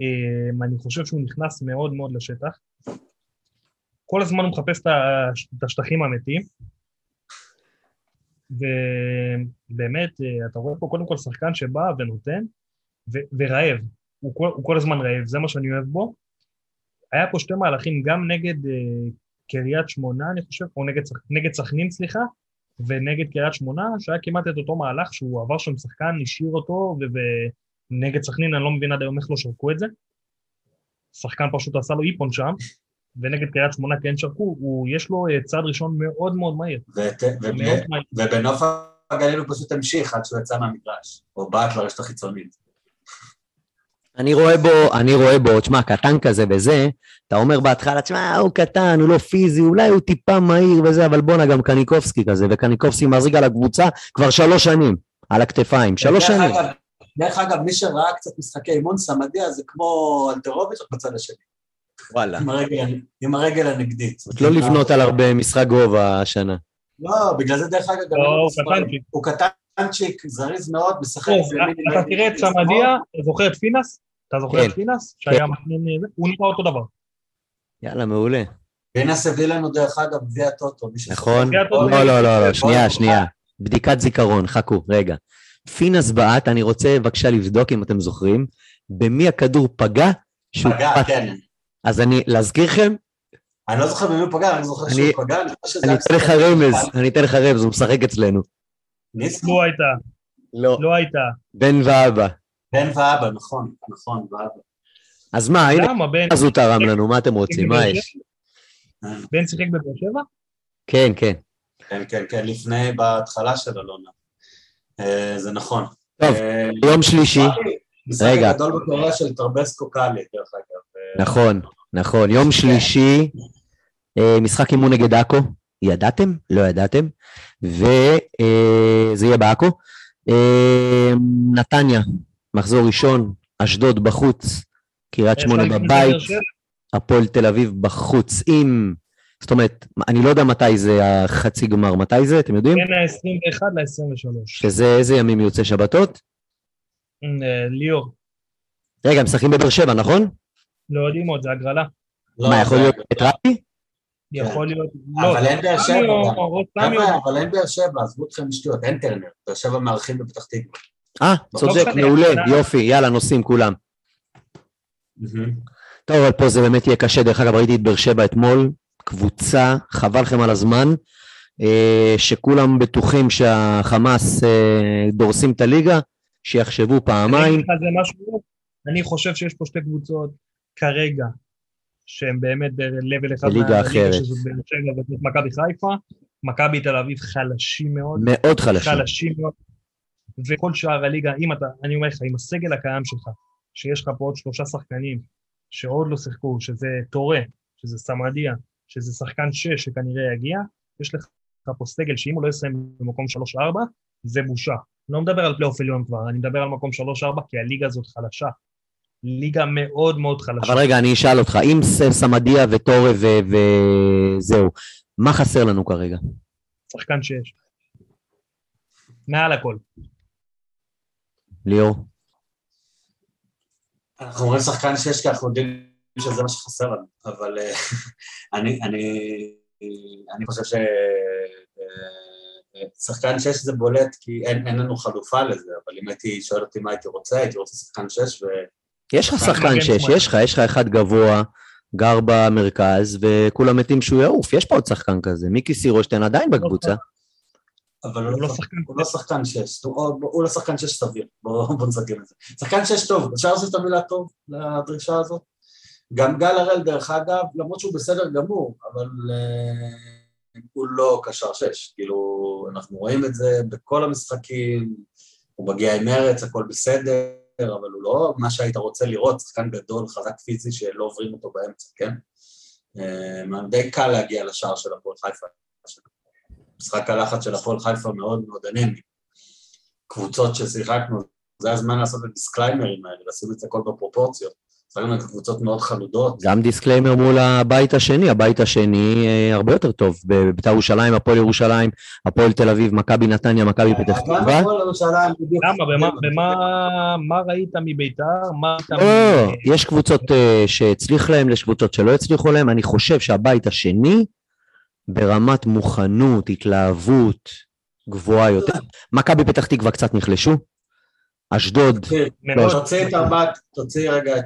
אה, אני חושב שהוא נכנס מאוד מאוד לשטח. כל הזמן הוא מחפש את הש- את השטחים המתים. ובאמת, אה, אתה רואה פה קודם כל שחקן שבא ונותן, ו- ורעב. הוא כל, הוא כל הזמן רעב, זה מה שאני אוהב בו. היה פה שתי מהלכים, גם נגד אה, קריית שמונה, אני חושב, או נגד, נגד סכנין, סליחה, ונגד קריית שמונה, שהיה כמעט את אותו מהלך שהוא עבר שם שחקן, השאיר אותו, ונגד סכנין אני לא מבין עד היום איך לא שרקו את זה. שחקן פשוט עשה לו איפון שם, ונגד קריית שמונה כן שרקו, הוא, יש לו אה, צעד ראשון מאוד מאוד מהיר. ובנוף הגליל הוא פשוט המשיך עד שהוא יצא מהמגרש, או בעט לרשת החיצונית. אני רואה בו, אני רואה בו, תשמע, קטן כזה וזה, אתה אומר בהתחלה, תשמע, הוא קטן, הוא לא פיזי, אולי הוא טיפה מהיר וזה, אבל בואנה, גם קניקובסקי כזה, וקניקובסקי מחזיק על הקבוצה כבר שלוש שנים, על הכתפיים, שלוש שנים. דרך אגב, מי שראה קצת משחקי אימון סמדיה זה כמו אלטרוביץ' בצד השני, וואלה. עם הרגל- עם הרגל הנגדית. לא לבנות על הרבה משחק גובה השנה. לא, בגלל זה דרך אגב, גם לא, לו הוא. קטנצ'יק. הוא קטנצ'יק, זריז מאוד, משחק עם אתה תראה את. סמדיה, אתה זוכר את פינס? אתה זוכר כן. את פינס? שהיה מחנן זה? הוא נראה אותו דבר. יאללה, מעולה. פינס הביא לנו דרך אגב גביע טוטו. נכון? לא, לא, לא, לא, שנייה, שנייה. בדיקת זיכרון, חכו, רגע. פינס בעט, אני רוצה בבקשה לבדוק אם אתם זוכרים, במי הכדור פגע שהוא פגע, קפץ. כן. אז אני, להזכיר לכם, אני לא זוכר במי הוא פגע, אני זוכר שהוא פגע, אני חושב שזה אני אתן לך רמז, אני אתן לך רמז, הוא משחק אצלנו. ניסקו? לא הייתה, לא. לא הייתה. בן ואבא. בן ואבא, נכון, נכון, ואבא. אז מה, הנה, למה, בן אז הוא תרם לנו, מה אתם רוצים? מה יש? בן שיחק בבאר שבע? כן, כן. כן, כן, כן, לפני, בהתחלה של אלונה. אה, זה נכון. טוב, אה, יום שלישי, משחק רגע. הגדול בקוריאה של טרבסקו קאלי, דרך אגב. נכון, נכון. יום שלישי, אה, משחק אימון נגד עכו. ידעתם? לא ידעתם. וזה יהיה בעכו. נתניה, מחזור ראשון, אשדוד בחוץ, קריית שמונה בבית? הפועל תל אביב בחוץ עם... זאת אומרת, אני לא יודע מתי זה החצי גמר, מתי זה, אתם יודעים? בין ה-21 ל-23. שזה איזה ימים יוצא שבתות? ליאור, רגע, הם משחקים בבאר שבע, נכון? לא יודעים עוד, זה הגרלה. לא, מה, יכול להיות את רפי? יכול להיות, לא. אבל אין באר שבע. אבל אין באר שבע, עזבו אתכם משטויות, אין טרנר. באר שבע מארחים בפתח תקווה. אה, צודק, משנה, מעולה, יופי, יאללה, נוסעים כולם. טוב, אבל פה זה באמת יהיה קשה. דרך אגב, ראיתי את באר שבע אתמול, קבוצה, חבל לכם על הזמן, אה, שכולם בטוחים שהחמאס אה, דורסים את הליגה, שיחשבו פעמיים. אני חושב שיש פה שתי קבוצות כרגע, שהן באמת ב-level אחד בליגה אחרת. שזאת באר שבע וזאת מכבי חיפה, מכבי תל אביב חלשים מאוד, מאוד חלשים. חלשים מאוד, וכל שאר הליגה, אם אתה, אני אומר לך, עם הסגל הקיים שלך, שיש לך פה עוד שלושה שחקנים שעוד לא שיחקו, שזה טורה, שזה סמדיה, שזה שחקן שש שכנראה יגיע, יש לך פה סגל שאם הוא לא יסיים במקום שלוש-ארבע, זה בושה. לא מדבר על פלייאוף עליון כבר, אני מדבר על מקום שלוש-ארבע, כי הליגה הזאת חלשה. ליגה מאוד מאוד חלשה. אבל רגע, אני אשאל אותך, אם סמדיה וטורה וזהו, מה חסר לנו כרגע? שחקן שש. מעל הכל. ליאור? אנחנו אומרים שחקן שיש כי אנחנו יודעים שזה מה שחסר לנו, אבל אה, אני, אני, אני חושב ש... אה, שחקן שש זה בולט כי אין, אין לנו חלופה לזה, אבל אם הייתי שואל אותי מה הייתי רוצה, הייתי רוצה שחקן שש ו... יש לך שחקן שש. יש לך, יש לך אחד גבוה, גר במרכז, וכולם מתים שהוא יעוף, יש פה עוד שחקן כזה, מיקי סירושטיין עדיין בקבוצה. אבל הוא לא לא, שחקן הוא לא שחקן שש, הוא, לא שחקן שש סביר, בואו בוא נסכם את זה. שחקן שש טוב, אפשר לעשות את המילה טוב לדרישה הזאת? גם גל הראל דרך אגב, למרות שהוא בסדר גמור, אבל uh, הוא לא קשר שש, כאילו אנחנו רואים את זה בכל המשחקים, הוא מגיע עם מרץ, הכל בסדר, אבל הוא לא מה שהיית רוצה לראות, שחקן גדול, חזק פיזי שלא עוברים אותו באמצע, כן? אה, די קל להגיע לשער של הפועל חיפה. משחק הלחץ של הפועל חיפה מאוד מאוד אנמי. קבוצות ששיחקנו, זה הזמן לעשות את ה disclaimer ים האלה, לשים את הכל בפרופורציות. שיחקנו את קבוצות מאוד חלודות. גם disclaimer מול הבית השני, הבית השני אה, הרבה יותר טוב, בבית"ר ירושלים, הפועל ירושלים, הפועל תל אביב, מכבי נתניה, מכבי פתח גם תקווה. למה? במה, במה מה ראית מביתר? מה ראית לא. יש קבוצות אה, שהצליח להם, יש קבוצות שלא הצליחו להם, אני חושב שהבית השני, ברמת מוכנות, התלהבות גבוהה יותר. מכבי פתח תקווה קצת נחלשו, אשדוד, תוציא- מאוד. תוציא את ארבעת, תוציא רגע את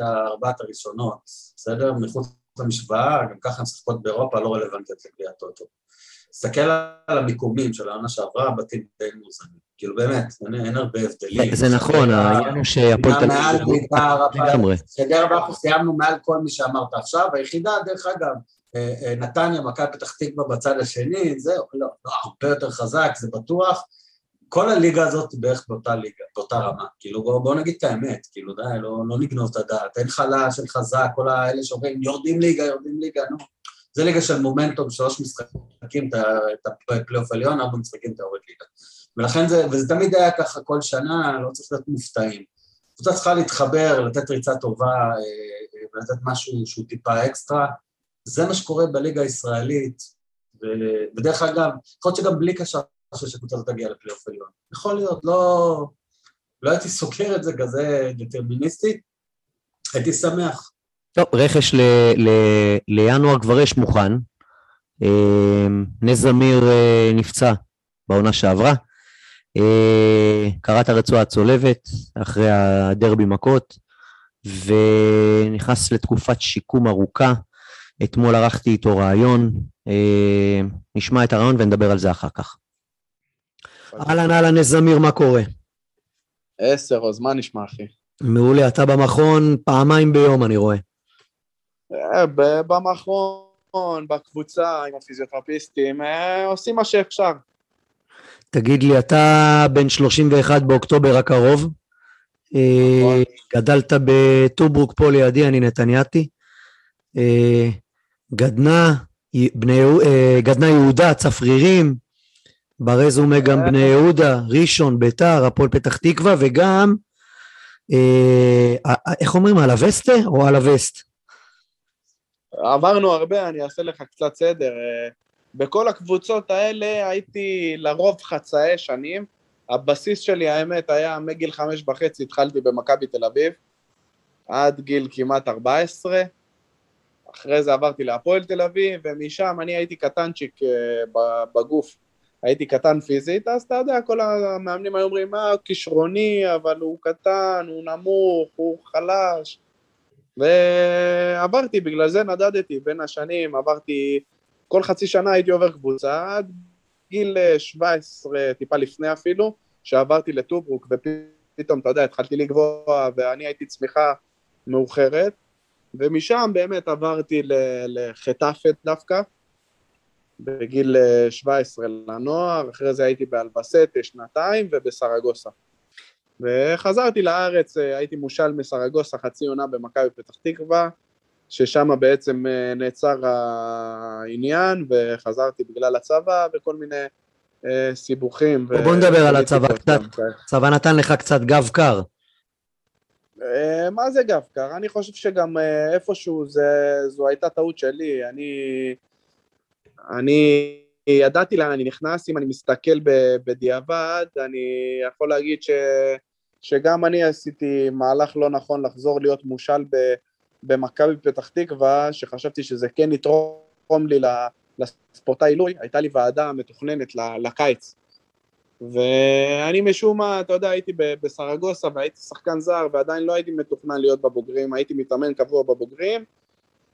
הארבעת הראשונות, בסדר? מחוץ למשוואה, גם ככה הן משחקות באירופה, לא רלוונטיות לגביע הטוטו. תסתכל על המיקומים של העונה שעברה, הבתים די מאוזנים. כאילו באמת, אין, הרבה הבדלים. זה נכון, העניין הוא שהפועל תל אביב... בית"ר, לגמרי. ואנחנו סיימנו מעל כל מי שאמרת עכשיו, היחידה, דרך אגב, אה, אה, נתניה, מכבי פתח תקווה בצד השני, זהו, לא, לא, הרבה יותר חזק, זה בטוח. כל הליגה הזאת היא בערך באותה ליגה, באותה רמה. כאילו, בואו בוא נגיד את האמת, כאילו, די, לא, לא נגנוב את הדעת. אין חלש, אין חזק, כל האלה שאומרים, יורדים ליגה, יורדים ליגה, נו. זה ליגה של מומנטום, שלוש משחקים, אתה פלייאוף עליון, ארבע משחקים אתה יורד ליגה. ולכן זה, וזה תמיד היה ככה כל שנה, לא צריך להיות מופתעים. קבוצה צריכה להתחבר, לתת ריצה טובה אה, אה, ולתת משהו שהוא טיפה אקסטרה. זה מה שקורה בליגה הישראלית, ו- ודרך אגב, יכול להיות שגם בלי קשר שהקבוצה הזאת תגיע לפלייאוף עליון. יכול להיות, לא, לא הייתי סוגר את זה כזה דטרמיניסטי, הייתי שמח. טוב, רכש ל, ל, לינואר כבר יש מוכן. אה, נס זמיר אה, נפצע בעונה שעברה. אה, קרע את הרצועה הצולבת אחרי הדרבי מכות, ונכנס לתקופת שיקום ארוכה. אתמול ערכתי איתו ראיון, אה, נשמע את הרעיון ונדבר על זה אחר כך. אהלן אהלן זמיר, מה קורה? עשר, אז מה נשמע, אחי? מעולה, אתה במכון פעמיים ביום, אני רואה. אה, במכון, בקבוצה, עם הפיזיותרפיסטים, אה, עושים מה שאפשר. תגיד לי, אתה בן 31 באוקטובר הקרוב, אה, נכון. גדלת בטוברוק פה לידי, אני נתניאתי. גדנה, בני, גדנה יהודה, צפרירים, ברזומה גם בני יהודה, ראשון, ביתר, הפועל פתח תקווה, וגם, אה, איך אומרים, על הווסטה או על הווסט? עברנו הרבה, אני אעשה לך קצת סדר. אה, בכל הקבוצות האלה הייתי לרוב חצאי שנים. הבסיס שלי, האמת, היה מגיל חמש וחצי, התחלתי במכבי תל אביב, עד גיל כמעט 14. אחרי זה עברתי להפועל תל אביב, ומשם אני הייתי קטנצ'יק אה, בגוף. הייתי קטן פיזית, אז אתה יודע, כל המאמנים היו אומרים, אה, כישרוני, אבל הוא קטן, הוא נמוך, הוא חלש. ועברתי, בגלל זה נדדתי בין השנים, עברתי, כל חצי שנה הייתי עובר קבוצה, עד גיל אה, 17, טיפה לפני אפילו, שעברתי לטוברוק, ופתאום, אתה יודע, התחלתי לגבוה, ואני הייתי צמיחה מאוחרת, ומשם באמת עברתי ל- לחטאפה דווקא, בגיל אה, 17 לנוער, אחרי זה הייתי באלבסטה שנתיים ובסרגוסה. וחזרתי לארץ, אה, הייתי מושל מסרגוסה חצי עונה במכבי פתח תקווה, ששם בעצם אה, נעצר העניין, וחזרתי בגלל הצבא וכל מיני אה, סיבוכים. בוא- בוא נדבר על הצבא קצת. גם כאלה. צבא נתן לך קצת גב קר. אה, מה זה גב קר? אני חושב שגם אה, איפשהו זה, זו הייתה טעות שלי, אני, אני ידעתי לאן אני נכנס, אם אני מסתכל בדיעבד, אני יכול להגיד ש, שגם אני עשיתי מהלך לא נכון לחזור להיות מושל במכבי פתח תקווה, שחשבתי שזה כן יתרום לי לספורטאי עילוי, הייתה לי ועדה מתוכננת לקיץ. ואני משום מה, אתה יודע, הייתי בסרגוסה והייתי שחקן זר ועדיין לא הייתי מתוכנן להיות בבוגרים, הייתי מתאמן קבוע בבוגרים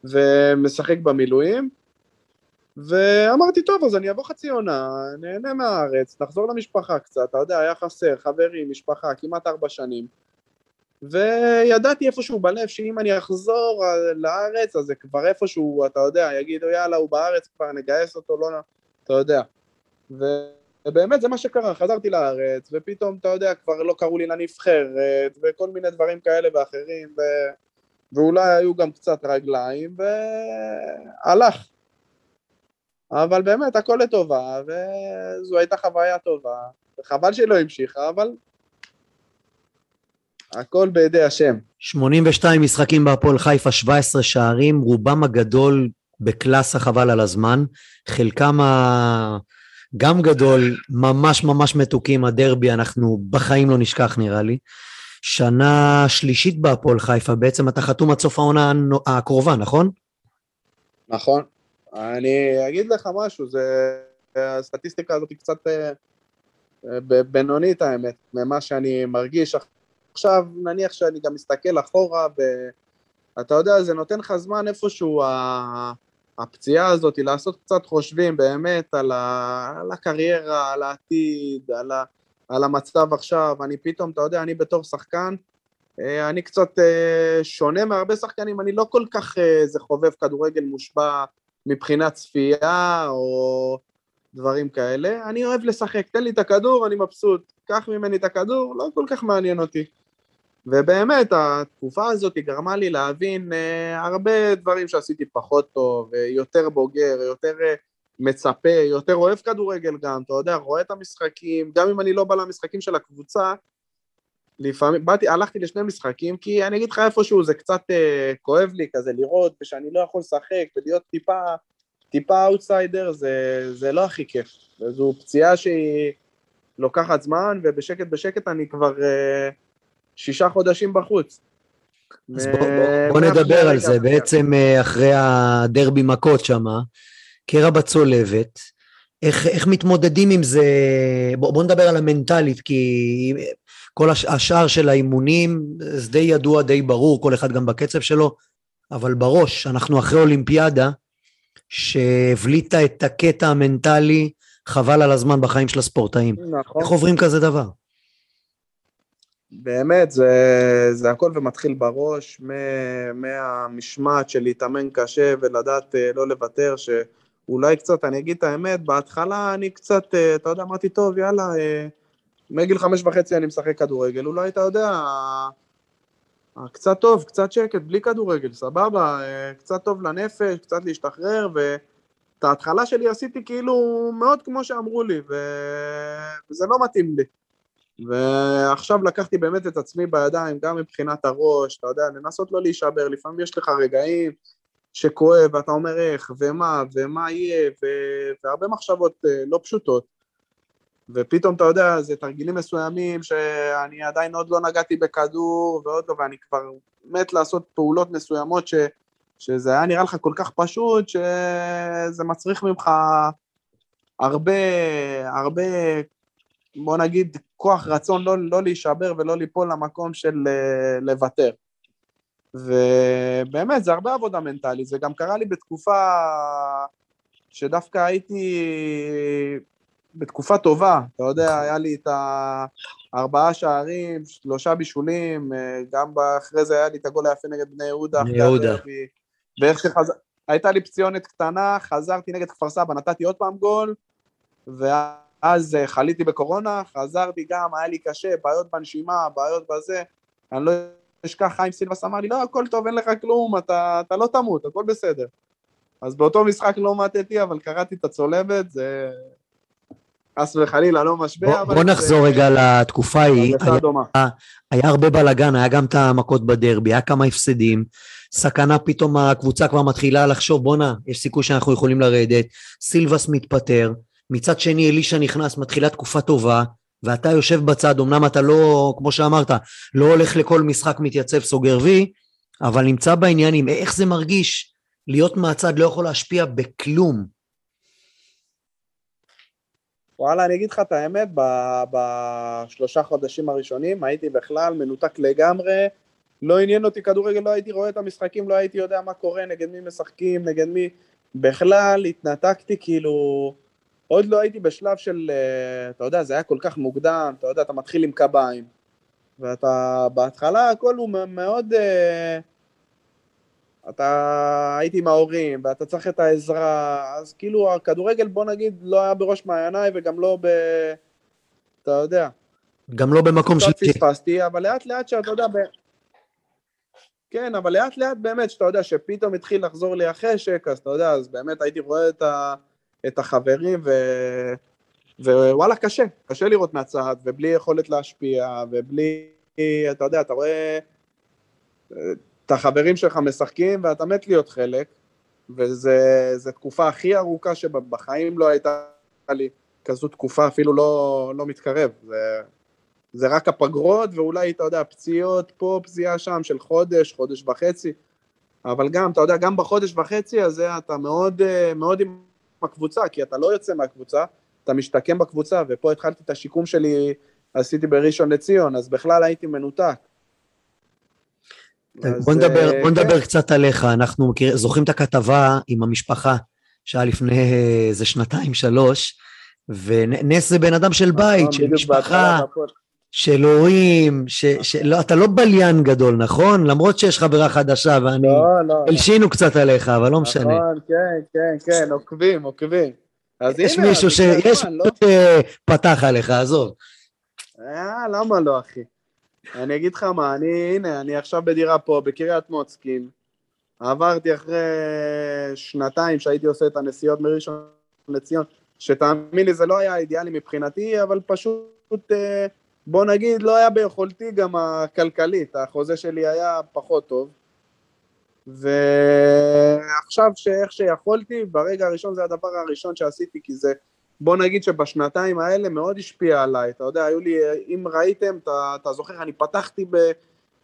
ומשחק במילואים ואמרתי, טוב, אז אני אבוא חצי עונה, נהנה מהארץ, נחזור למשפחה קצת, אתה יודע, היה חסר, חברים, משפחה, כמעט ארבע שנים וידעתי איפשהו בלב שאם אני אחזור לארץ, אז זה כבר איפשהו, אתה יודע, יגידו יאללה, הוא בארץ, כבר נגייס אותו, לא, אתה יודע. ו... ובאמת זה מה שקרה, חזרתי לארץ, ופתאום, אתה יודע, כבר לא קראו לי לנבחרת, וכל מיני דברים כאלה ואחרים, ו... ואולי היו גם קצת רגליים, והלך. אבל באמת, הכל לטובה, וזו הייתה חוויה טובה, וחבל שלא המשיכה, אבל הכל בידי השם. 82 משחקים בהפועל חיפה, 17 שערים, רובם הגדול בקלאסה חבל על הזמן, חלקם ה... גם גדול, ממש ממש מתוקים, הדרבי אנחנו בחיים לא נשכח נראה לי. שנה שלישית בהפועל חיפה, בעצם אתה חתום עד סוף העונה הקרובה, נכון? נכון. אני אגיד לך משהו, זה... הסטטיסטיקה הזאת היא קצת אה, אה, בינונית האמת, ממה שאני מרגיש. עכשיו, נניח שאני גם מסתכל אחורה, ואתה יודע, זה נותן לך זמן איפשהו. הפציעה הזאת, לעשות קצת חושבים באמת על, ה... על הקריירה, על העתיד, על, ה... על המצב עכשיו. אני פתאום, אתה יודע, אני בתור שחקן, אה, אני קצת שונה מהרבה שחקנים, אני לא כל כך איזה חובב כדורגל מושבע מבחינת צפייה או דברים כאלה, אני אוהב לשחק, תן לי את הכדור, אני מבסוט, קח ממני את הכדור, לא כל כך מעניין אותי. ובאמת, התקופה הזאת גרמה לי להבין אה, הרבה דברים שעשיתי פחות טוב, אה, יותר בוגר, יותר אה, מצפה, יותר אוהב כדורגל גם, אתה יודע, רואה את המשחקים, גם אם אני לא בא למשחקים של הקבוצה, לפעמים, באתי, הלכתי לשני משחקים, כי אני אגיד לך איפשהו זה קצת אה, כואב לי כזה לראות, ושאני לא יכול לשחק, ולהיות טיפה, טיפה אאוטסיידר, זה, זה לא הכי כיף. וזו פציעה שהיא לוקחת זמן, ובשקט בשקט אני כבר אה, שישה חודשים בחוץ. אז ו- בוא, בוא, בוא נדבר על זה. בעצם אה, אחרי הדרבי מכות שמה, קרע בצולבת, איך, איך מתמודדים עם זה, בוא, בוא נדבר על המנטלית, כי כל הש, השאר של האימונים זה די ידוע, די ברור, כל אחד גם בקצב שלו, אבל בראש, אנחנו אחרי אולימפיאדה, שהבליטה את הקטע המנטלי, חבל על הזמן בחיים של הספורטאים. נכון. איך עוברים כזה דבר? באמת, זה, זה הכל ומתחיל בראש, מהמשמעת של להתאמן קשה ולדעת אה, לא לוותר, שאולי קצת, אני אגיד את האמת, בהתחלה אני קצת, אה, אתה יודע, אמרתי, טוב, יאללה, אה, מגיל חמש וחצי אני משחק כדורגל, אולי אתה יודע, אה, קצת טוב, קצת שקט, בלי כדורגל, סבבה, אה, קצת טוב לנפש, קצת להשתחרר, ואת ההתחלה שלי עשיתי כאילו מאוד כמו שאמרו לי, ו... וזה לא מתאים לי. ועכשיו לקחתי באמת את עצמי בידיים, גם מבחינת הראש, אתה יודע, לנסות לא להישבר, לפעמים יש לך רגעים שכואב, ואתה אומר איך, ומה, ומה יהיה, ו... והרבה מחשבות אה, לא פשוטות. ופתאום, אתה יודע, זה תרגילים מסוימים שאני עדיין עוד לא נגעתי בכדור, ועוד לא, ואני כבר מת לעשות פעולות מסוימות ש... שזה היה נראה לך כל כך פשוט, שזה מצריך ממך הרבה, הרבה בוא נגיד, כוח רצון לא, לא להישבר ולא ליפול למקום של uh, לוותר. ובאמת, זה הרבה עבודה מנטלית, זה גם קרה לי בתקופה שדווקא הייתי בתקופה טובה, אתה יודע, היה לי את הארבעה שערים, שלושה בישולים, אה, גם אחרי זה היה לי את הגול היפה נגד בני יהודה. בני יהודה. ואיך שחז... הייתה לי פציונת קטנה, חזרתי נגד כפר סבא, נתתי עוד פעם גול, ואז... אז אה, חליתי בקורונה, חזרתי גם, היה לי קשה, בעיות בנשימה, בעיות בזה, אני לא אשכח, חיים סילבס אמר לי, לא, הכל טוב, אין לך כלום, אתה, אתה לא תמות, הכל בסדר. אז באותו משחק לא מתתי, אבל קראתי את הצולבת, זה חס וחלילה, לא משבר, בוא, אבל... בוא זה- נחזור רגע לתקופה ההיא. היה-. היה הרבה בלאגן, היה גם את המכות בדרבי, היה כמה הפסדים, סכנה פתאום הקבוצה כבר מתחילה לחשוב, בואנה, יש סיכוי שאנחנו יכולים לרדת, סילבס מתפטר, מצד שני אלישע נכנס, מתחילה תקופה טובה, ואתה יושב בצד, אמנם אתה לא, כמו שאמרת, לא הולך לכל משחק מתייצב סוגר וי, אבל נמצא בעניינים, איך זה מרגיש להיות מהצד, לא יכול להשפיע בכלום. וואלה, אני אגיד לך את האמת, בשלושה חודשים הראשונים הייתי בכלל מנותק לגמרי, לא עניין אותי כדורגל, לא הייתי רואה את המשחקים, לא הייתי יודע מה קורה, נגד מי משחקים, נגד מי... בכלל התנתקתי, כאילו... עוד לא הייתי בשלב של, אה, אתה יודע, זה היה כל כך מוקדם, אתה יודע, אתה מתחיל עם קביים, ואתה, בהתחלה הכל הוא מאוד... אה, אתה הייתי עם ההורים, ואתה צריך את העזרה, אז כאילו הכדורגל, בוא נגיד, לא היה בראש מעייניי וגם לא ב... אתה יודע, גם לא במקום קצת שלישי. פספסתי, אבל לאט לאט שאתה יודע, ב... כן, אבל לאט לאט באמת, שאתה יודע, שפתאום התחיל לחזור לי החשק, אז אתה יודע, אז באמת הייתי רואה את, ה... את החברים, ו... ווואלה, קשה, קשה לראות מהצד, ובלי יכולת להשפיע, ובלי, אתה יודע, אתה רואה אה, את החברים שלך משחקים, ואתה מת להיות חלק, וזו תקופה הכי ארוכה שבחיים לא הייתה לי כזו תקופה, אפילו לא, לא מתקרב. זה, זה רק הפגרות, ואולי, אתה יודע, פציעות פה, פציעה שם של חודש, חודש וחצי, אבל גם, אתה יודע, גם בחודש וחצי הזה אתה מאוד, מאוד עם הקבוצה, כי אתה לא יוצא מהקבוצה, אתה משתקם בקבוצה, ופה התחלתי את השיקום שלי, עשיתי בראשון לציון, אז בכלל הייתי מנותק. אז, בוא נדבר, אה, בוא כן. נדבר קצת עליך, אנחנו מכיר, זוכרים את הכתבה עם המשפחה שהיה לפני אה, איזה שנתיים, שלוש, ונס זה בן אדם של בית, נכון, של בדיוק משפחה, והכל. של הורים, ש- שלא, אתה לא בליין גדול, נכון? למרות שיש חברה חדשה ואני... לא, לא. הלשינו קצת עליך, אבל לא משנה. נכון, כן, כן, כן, עוקבים, עוקבים. אז יש הנה, מישהו ש... יש לא? מישהו שפתח עליך, עזוב. אה, למה לא, אחי? אני אגיד לך מה, אני, הנה, אני עכשיו בדירה פה, בקריית מוצקין. עברתי אחרי שנתיים שהייתי עושה את הנסיעות מראשון לציון, שתאמין לי, זה לא היה אידיאלי מבחינתי, אבל פשוט, אה, בוא נגיד, לא היה ביכולתי גם הכלכלית, החוזה שלי היה פחות טוב. ועכשיו שאיך שיכולתי, ברגע הראשון זה הדבר הראשון שעשיתי, כי זה, בוא נגיד שבשנתיים האלה מאוד השפיע עליי, אתה יודע, היו לי, אם ראיתם, אתה, אתה זוכר, אני פתחתי ב,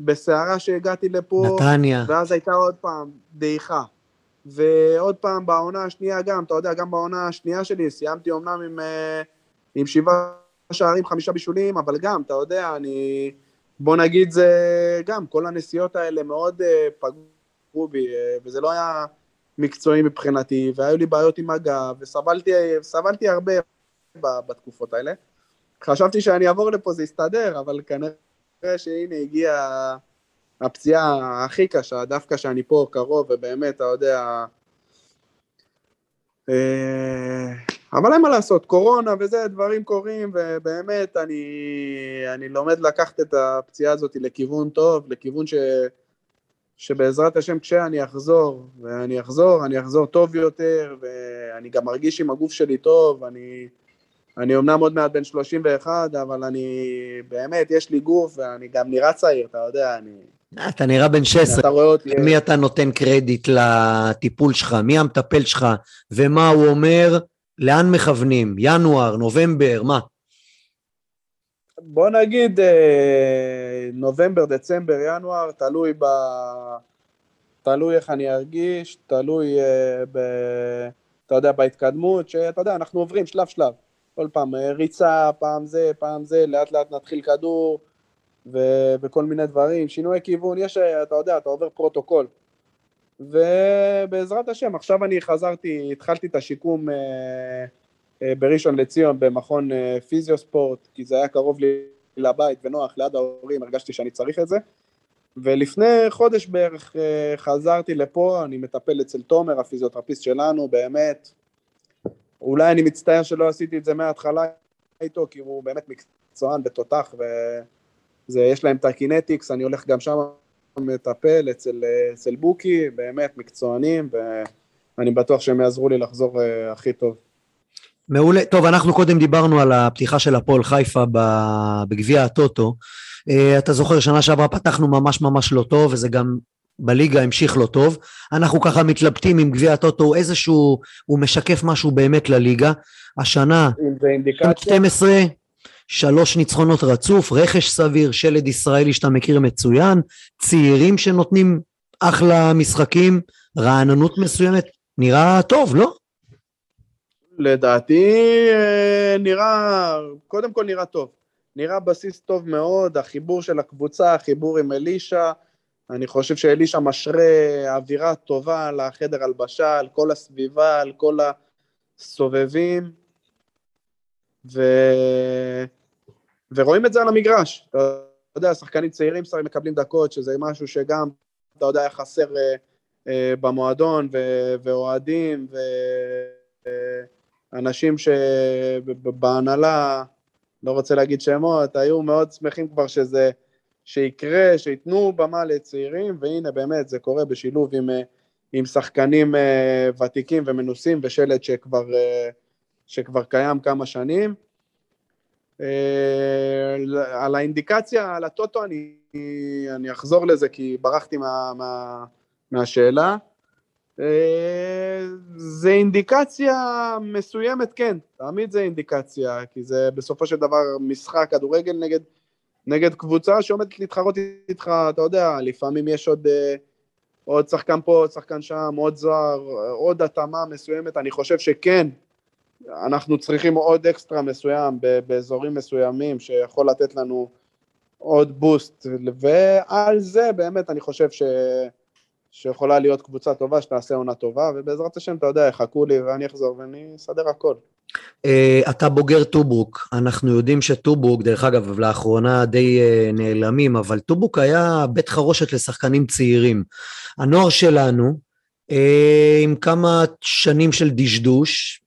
בסערה שהגעתי לפה, נתניה. ואז הייתה עוד פעם דעיכה. ועוד פעם בעונה השנייה גם, אתה יודע, גם בעונה השנייה שלי, סיימתי אמנם עם, אה, עם שבעה שערים, חמישה בישולים, אבל גם, אתה יודע, אני... בוא נגיד זה גם, כל הנסיעות האלה מאוד אה, פגעו בי, אה, וזה לא היה מקצועי מבחינתי, והיו לי בעיות עם הגב, וסבלתי הרבה בתקופות האלה. חשבתי שאני אעבור לפה, זה יסתדר, אבל כנראה שהנה הגיעה הפציעה הכי קשה, דווקא שאני פה קרוב, ובאמת, אתה יודע... אה, אבל אין מה לעשות, קורונה וזה, דברים קורים, ובאמת, אני, אני לומד לקחת את הפציעה הזאת לכיוון טוב, לכיוון ש... שבעזרת השם כשאני אחזור, ואני אחזור, אני אחזור טוב יותר, ואני גם מרגיש עם הגוף שלי טוב, אני, אני אמנם עוד מעט בן 31, אבל אני, באמת, יש לי גוף, ואני גם נראה צעיר, אתה יודע, אני... אתה נראה בן 16, אתה רואה אותי... למי אתה נותן קרדיט לטיפול שלך, מי המטפל שלך, ומה הוא אומר, לאן מכוונים, ינואר, נובמבר, מה? בוא נגיד אה, נובמבר, דצמבר, ינואר, תלוי ב... תלוי איך אני ארגיש, תלוי אה, ב... אתה יודע, בהתקדמות, שאתה יודע, אנחנו עוברים שלב שלב. כל פעם אה, ריצה, פעם זה, פעם זה, לאט לאט נתחיל כדור ו- וכל מיני דברים, שינוי כיוון, יש, אתה יודע, אתה עובר פרוטוקול. ובעזרת השם, עכשיו אני חזרתי, התחלתי את השיקום בראשון לציון במכון אה, פיזיוספורט, כי זה היה קרוב לי לבית ונוח, ליד ההורים, הרגשתי שאני צריך את זה. ולפני חודש בערך אה, חזרתי לפה, אני מטפל אצל תומר, הפיזיותרפיסט שלנו, באמת. אולי אני מצטער שלא עשיתי את זה מההתחלה איתו, כי הוא באמת מקצוען ותותח, ויש להם את הקינטיקס, אני הולך גם שם מטפל אצל, אצל בוקי, באמת מקצוענים, ואני בטוח שהם יעזרו לי לחזור הכי טוב. מעולה. טוב, אנחנו קודם דיברנו על הפתיחה של הפועל חיפה בגביע הטוטו. Uh, אתה זוכר, שנה שעברה פתחנו ממש ממש לא טוב, וזה גם בליגה המשיך לא טוב. אנחנו ככה מתלבטים עם גביע הטוטו, איזשהו, הוא משקף משהו באמת לליגה. השנה, אם אינדיקציה... 12, שלוש ניצחונות רצוף, רכש סביר, שלד ישראלי שאתה מכיר מצוין, צעירים שנותנים אחלה משחקים, רעננות מסוימת, נראה טוב, לא? לדעתי אה, נראה, קודם כל נראה טוב. נראה בסיס טוב מאוד, החיבור של הקבוצה, החיבור עם אלישע, אני חושב שאלישע משרה אווירה טובה לחדר הלבשה, על כל הסביבה, על כל הסובבים, ו... ורואים את זה על המגרש. אתה יודע, שחקנים צעירים שרים מקבלים דקות, שזה משהו שגם, אתה יודע, היה חסר אה, אה, במועדון, ו- ואוהדים, ואנשים שבהנהלה, לא רוצה להגיד שמות, היו מאוד שמחים כבר שזה, שיקרה, שייתנו במה לצעירים, והנה באמת זה קורה בשילוב עם, אה, עם שחקנים אה, ותיקים ומנוסים ושלד שכבר, אה, שכבר קיים כמה שנים. על האינדיקציה, על הטוטו, אני, אני אחזור לזה כי ברחתי מה, מה, מהשאלה. זה אינדיקציה מסוימת, כן, תמיד זה אינדיקציה, כי זה בסופו של דבר משחק כדורגל נגד, נגד קבוצה שעומדת להתחרות איתך, אתה יודע, לפעמים יש עוד, אה, עוד שחקן פה, עוד שחקן שם, עוד זוהר, עוד התאמה מסוימת, אני חושב שכן, אנחנו צריכים עוד אקסטרה מסוים באזורים מסוימים שיכול לתת לנו עוד בוסט, ועל זה באמת אני חושב ש... שיכולה להיות קבוצה טובה שתעשה עונה טובה, ובעזרת השם, אתה יודע, יחכו לי ואני אחזור ואני אסדר הכל. Uh, אתה בוגר טובוק, אנחנו יודעים שטובוק, דרך אגב, לאחרונה די uh, נעלמים, אבל טובוק היה בית חרושת לשחקנים צעירים. הנוער שלנו, uh, עם כמה שנים של דשדוש,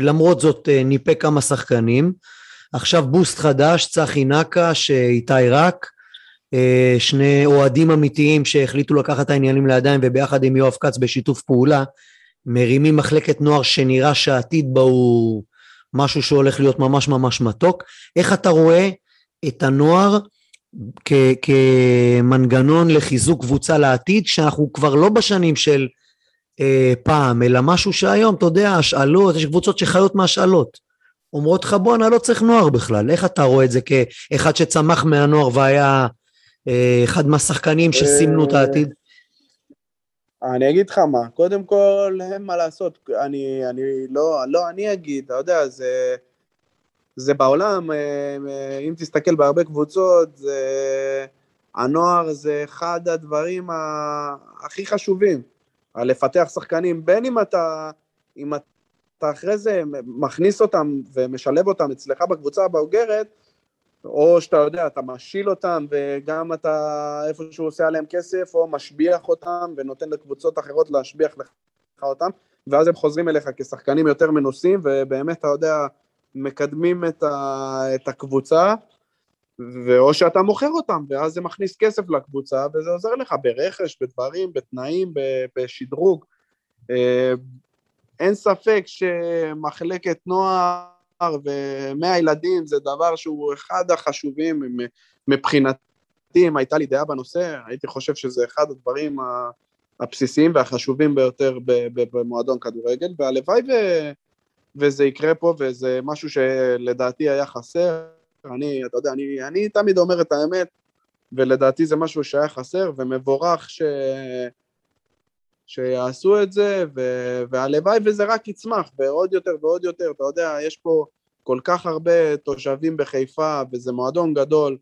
למרות זאת ניפה כמה שחקנים. עכשיו בוסט חדש, צחי נקש, איתי רק, שני אוהדים אמיתיים שהחליטו לקחת את העניינים לידיים וביחד עם יואב כץ בשיתוף פעולה, מרימים מחלקת נוער שנראה שהעתיד בה הוא משהו שהולך להיות ממש ממש מתוק. איך אתה רואה את הנוער כ- כמנגנון לחיזוק קבוצה לעתיד, שאנחנו כבר לא בשנים של אה, פעם, אלא משהו שהיום, אתה יודע, השאלות, יש קבוצות שחיות מהשאלות. אומרות לך, בואנה, לא צריך נוער בכלל. איך אתה רואה את זה כאחד שצמח מהנוער והיה אה, אחד מהשחקנים שסימנו את העתיד? אני אגיד לך מה, קודם כל, אין מה לעשות, אני, אני לא, לא אני אגיד, אתה יודע, זה, זה בעולם, אה, אה, אם תסתכל בהרבה קבוצות, זה, הנוער זה אחד הדברים הכי חשובים. לפתח שחקנים, בין אם אתה, אם אתה אחרי זה מכניס אותם ומשלב אותם אצלך בקבוצה הבוגרת, או שאתה יודע, אתה משיל אותם וגם אתה איפשהו עושה עליהם כסף, או משביח אותם ונותן לקבוצות אחרות להשביח לך אותם, ואז הם חוזרים אליך כשחקנים יותר מנוסים, ובאמת, אתה יודע, מקדמים את, ה, את הקבוצה, ואו שאתה מוכר אותם, ואז זה מכניס כסף לקבוצה, וזה עוזר לך ברכש, בדברים, בתנאים, בשדרוג. אה, אין ספק שמחלקת נוער ומאה ילדים זה דבר שהוא אחד החשובים מבחינתי, אם הייתה לי דעה בנושא, הייתי חושב שזה אחד הדברים הבסיסיים והחשובים ביותר במועדון כדורגל, והלוואי ו... וזה יקרה פה, וזה משהו שלדעתי היה חסר. אני, אתה יודע, אני, אני תמיד אומר את האמת, ולדעתי זה משהו שהיה חסר, ומבורך ש... שיעשו את זה, ו... והלוואי וזה רק יצמח, ועוד יותר ועוד יותר, אתה יודע, יש פה כל כך הרבה תושבים בחיפה, וזה מועדון גדול,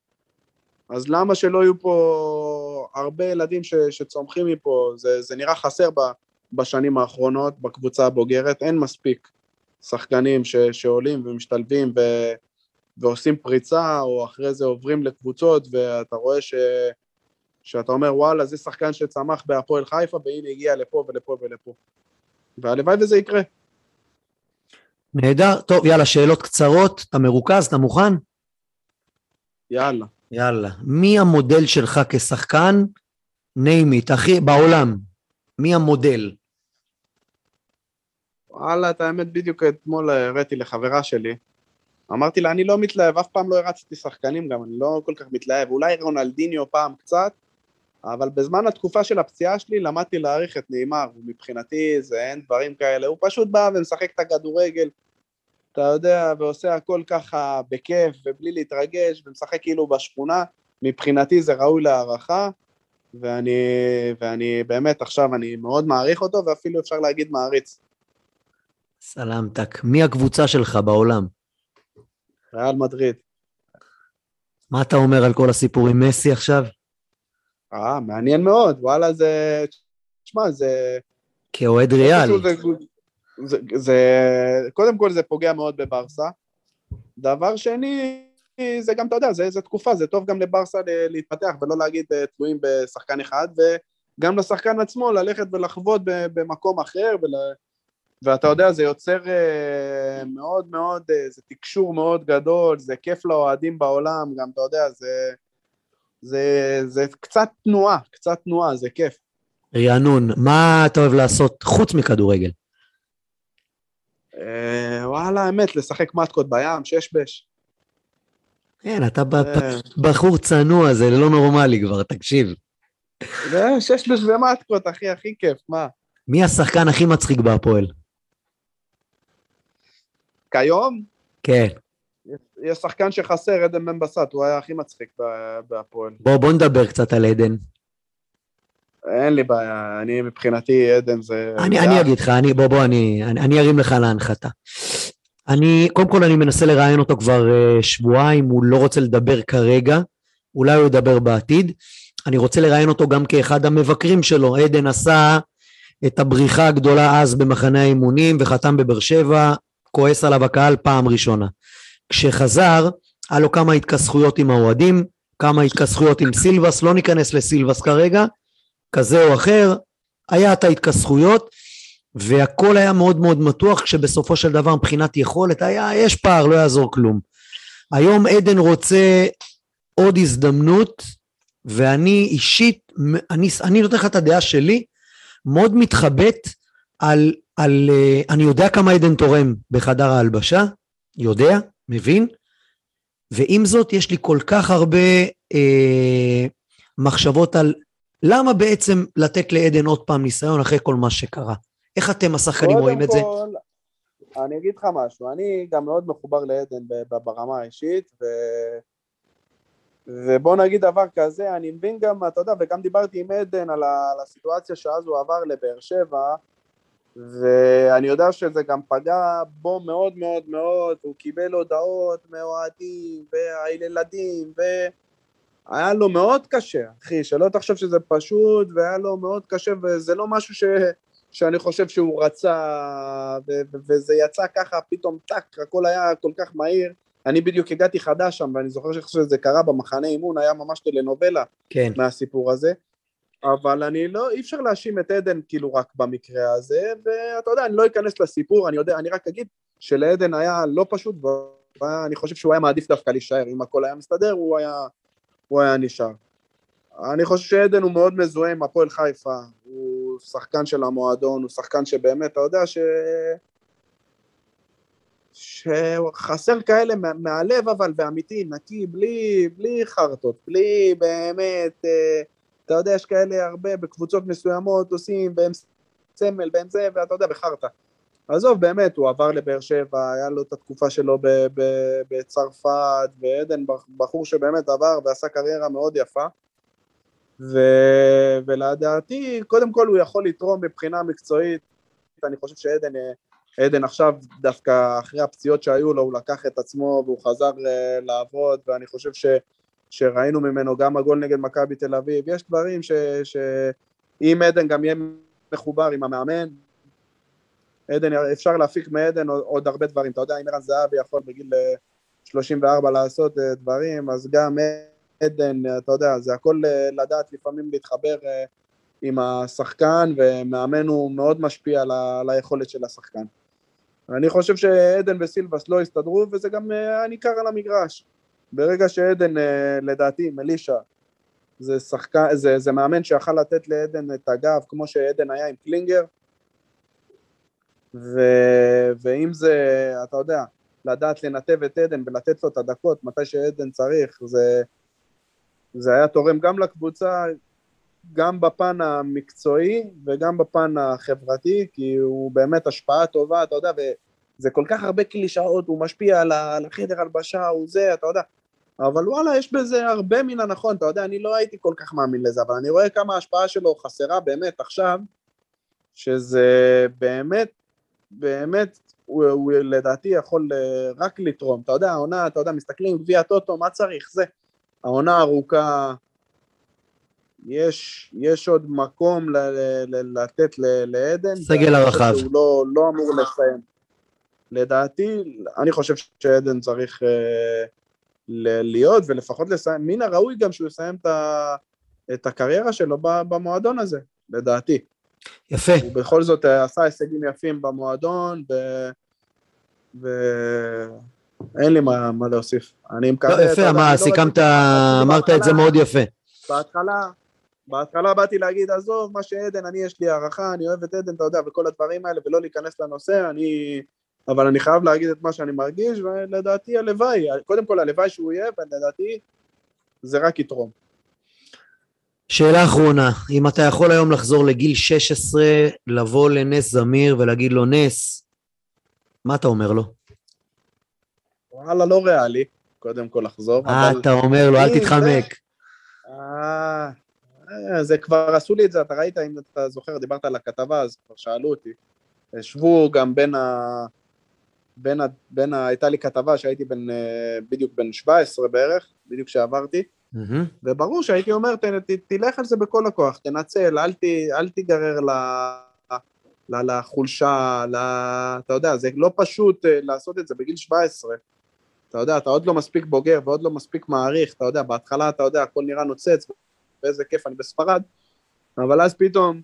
אז למה שלא יהיו פה הרבה ילדים ש... שצומחים מפה? זה, זה נראה חסר ב... בשנים האחרונות בקבוצה הבוגרת, אין מספיק שחקנים ש... שעולים ומשתלבים ו... ועושים פריצה, או אחרי זה עוברים לקבוצות, ואתה רואה ש... שאתה אומר, וואלה, זה שחקן שצמח בהפועל חיפה, והנה הגיע לפה ולפה ולפה. והלוואי וזה יקרה. נהדר. טוב, יאללה, שאלות קצרות. אתה מרוכז? אתה מוכן? יאללה. יאללה. מי המודל שלך כשחקן? name it, אחי, בעולם. מי המודל? וואלה, את האמת, בדיוק אתמול הראיתי לחברה שלי. אמרתי לה, אני לא מתלהב, אף פעם לא הרצתי שחקנים גם, אני לא כל כך מתלהב. אולי רונלדיניו פעם קצת, אבל בזמן התקופה של הפציעה שלי למדתי להעריך את נעימר, ומבחינתי זה אין דברים כאלה, הוא פשוט בא ומשחק את הכדורגל, אתה יודע, ועושה הכל ככה בכיף ובלי להתרגש, ומשחק כאילו בשכונה, מבחינתי זה ראוי להערכה, ואני, ואני באמת עכשיו, אני מאוד מעריך אותו, ואפילו אפשר להגיד מעריץ. סלמתק. מי הקבוצה שלך בעולם? ריאל מדריד. מה אתה אומר על כל הסיפור עם מסי עכשיו? אה, מעניין מאוד, וואלה זה... תשמע, זה... כאוהד ריאל. זה, זה, זה... קודם כל זה פוגע מאוד בברסה. דבר שני, זה גם, אתה יודע, זה, זה תקופה, זה טוב גם לברסה להתפתח ולא להגיד אה, תלויים בשחקן אחד, וגם לשחקן עצמו ללכת ולחוות במקום אחר, ול... ואתה יודע, זה יוצר uh, מאוד מאוד, uh, זה תקשור מאוד גדול, זה כיף לאוהדים בעולם, גם אתה יודע, זה, זה, זה קצת תנועה, קצת תנועה, זה כיף. רענון, מה אתה אוהב לעשות חוץ מכדורגל? Uh, וואלה, האמת, לשחק מתקות בים, שש בש. כן, אתה בחור צנוע, זה לא נורמלי כבר, תקשיב. שש בש ומתקות, אחי, הכי כיף, מה? מי השחקן הכי מצחיק בהפועל? כיום? כן. יש שחקן שחסר, עדן בן בסט, הוא היה הכי מצחיק בהפועל. בוא, בוא נדבר קצת על עדן. אין לי בעיה, אני מבחינתי עדן זה... אני, אני אגיד לך, אני, בוא, בוא, אני, אני, אני ארים לך להנחתה. אני, קודם כל אני מנסה לראיין אותו כבר uh, שבועיים, הוא לא רוצה לדבר כרגע, אולי הוא ידבר בעתיד. אני רוצה לראיין אותו גם כאחד המבקרים שלו. עדן עשה את הבריחה הגדולה אז במחנה האימונים וחתם בבאר שבע, כועס עליו הקהל פעם ראשונה. כשחזר, היה לו כמה התכסחויות עם האוהדים, כמה התכסחויות עם סילבס, לא ניכנס לסילבס כרגע, כזה או אחר, היה את ההתכסחויות, והכל היה מאוד מאוד מתוח, כשבסופו של דבר מבחינת יכולת היה, יש פער, לא יעזור כלום. היום עדן רוצה עוד הזדמנות, ואני אישית, אני, אני נותן לך את הדעה שלי, מאוד מתחבט על, על, אה, אני יודע כמה עדן תורם בחדר ההלבשה, יודע, מבין, ועם זאת יש לי כל כך הרבה אה, מחשבות על למה בעצם לתת לעדן עוד פעם ניסיון אחרי כל מה שקרה. איך אתם השחקנים רואים את זה? אני אגיד לך משהו, אני גם מאוד מחובר לעדן ברמה האישית, ו... ובוא נגיד דבר כזה, אני מבין גם, אתה יודע, וגם דיברתי עם עדן על, הסיטואציה שאז הוא עבר לבאר שבע, ואני יודע שזה גם פגע בו מאוד מאוד מאוד, הוא קיבל הודעות מאוהדים והילדים, ו... היה לו מאוד קשה, אחי, שלא תחשוב שזה פשוט, והיה לו מאוד קשה, וזה לא משהו ש... שאני חושב שהוא רצה, ו... ו- וזה יצא ככה פתאום טאק, הכל היה כל כך מהיר. אני בדיוק הגעתי חדש שם, ואני זוכר שזה קרה במחנה אימון, היה ממש טלנובלה כן. מהסיפור הזה. אבל אני לא, אי אפשר להאשים את עדן כאילו רק במקרה הזה, ואתה יודע, אני לא אכנס לסיפור, אני יודע, אני רק אגיד שלעדן היה לא פשוט, ואני חושב שהוא היה מעדיף דווקא להישאר, אם הכל היה מסתדר, הוא היה, הוא היה נשאר. אני חושב שעדן הוא מאוד מזוהה עם הפועל חיפה, הוא שחקן של המועדון, הוא שחקן שבאמת, אתה יודע ש... שחסר כאלה מה- מהלב אבל, ואמיתי, נקי, בלי, בלי חרטות, בלי באמת, אה, אתה יודע, יש כאלה הרבה בקבוצות מסוימות עושים, והם סמל, והם זה, ואתה יודע, בחרטא. עזוב, באמת, הוא עבר לבאר שבע, היה לו את התקופה שלו בצרפת, ועדן בח- בחור שבאמת עבר ועשה קריירה מאוד יפה. ו... ולדעתי, קודם כל הוא יכול לתרום מבחינה מקצועית, אני חושב שעדן אה, עדן עכשיו, דווקא אחרי הפציעות שהיו לו, הוא לקח את עצמו והוא חזר אה, לעבוד, ואני חושב ש, שראינו ממנו גם הגול נגד מכבי תל אביב. יש דברים ש, שאם עדן גם יהיה מחובר עם המאמן, עדן, אפשר להפיק מעדן עוד, הרבה דברים. אתה יודע, אם ערן זהבי יכול בגיל אה, 34 לעשות אה, דברים, אז גם עדן, אה, אתה יודע, זה הכל אה, לדעת לפעמים להתחבר אה, עם השחקן, ומאמן הוא מאוד משפיע על, ה, על היכולת של השחקן. אני חושב שעדן וסילבס לא הסתדרו, וזה גם אה, ניכר על המגרש. ברגע שעדן, אה, לדעתי, מלישה, זה, שחקן, זה, זה מאמן שיכל לתת לעדן את הגב, כמו שעדן היה עם קלינגר, ו, ואם זה, אתה יודע, לדעת לנתב את עדן ולתת לו את הדקות מתי שעדן צריך, זה, זה היה תורם גם לקבוצה, גם בפן המקצועי וגם בפן החברתי, כי הוא באמת השפעה טובה, אתה יודע, וזה כל כך הרבה קלישאות, הוא משפיע על החדר הלבשה, הוא זה, אתה יודע, אבל וואלה, יש בזה הרבה מן הנכון, אתה יודע, אני לא הייתי כל כך מאמין לזה, אבל אני רואה כמה ההשפעה שלו חסרה באמת עכשיו, שזה באמת, באמת, הוא, הוא לדעתי יכול אה, רק לתרום, אתה יודע, העונה, אתה יודע, מסתכלים, גביע טוטו, מה צריך? זה. העונה ארוכה, יש, יש עוד מקום ל, ל, ל, לתת ל, לעדן. סגל הרחב. שהוא לא, לא אמור לסיים. לדעתי, אני חושב שעדן צריך אה, להיות, ולפחות לסיים, מן הראוי גם שהוא יסיים את, ה, את הקריירה שלו במועדון הזה, לדעתי. יפה. הוא בכל זאת אה, עשה הישגים יפים במועדון, ו... ו... אין לי מה, מה להוסיף. אני מקווה... לא, יפה, מה, לא סיכמת, אמרת את זה מאוד יפה. בהתחלה, בהתחלה באתי להגיד, עזוב, מה שעדן, אני יש לי הערכה, אני אוהב את עדן, אתה יודע, וכל הדברים האלה, ולא להיכנס לנושא, אני... אבל אני חייב להגיד את מה שאני מרגיש, ולדעתי הלוואי, קודם כל הלוואי שהוא יהיה, ולדעתי זה רק יתרום. שאלה אחרונה, אם אתה יכול היום לחזור לגיל 16, לבוא לנס זמיר ולהגיד לו, נס, מה אתה אומר לו? וואלה, לא ריאלי, קודם כל לחזור, מה אבל... אתה אומר לו? אל תתחמק. אה, אה, זה כבר עשו לי את זה, אתה ראית, אם אתה זוכר, דיברת על הכתבה, אז כבר שאלו אותי. ישבו גם בין ה... בין ה... בין ה... הייתה לי כתבה שהייתי בן, אה, בדיוק בן 17 בערך, בדיוק כשעברתי, מהמם. וברור שהייתי אומר, ת, ת, תלך על זה בכל הכוח, תנצל, אל, ת, אל תיגרר ל, ל, לחולשה, ל, אתה יודע, זה לא פשוט אה, לעשות את זה בגיל 17. אתה יודע, אתה עוד לא מספיק בוגר ועוד לא מספיק מעריך, אתה יודע, בהתחלה אתה יודע, הכל נראה נוצץ, ואיזה כיף, אני בספרד, אבל אז פתאום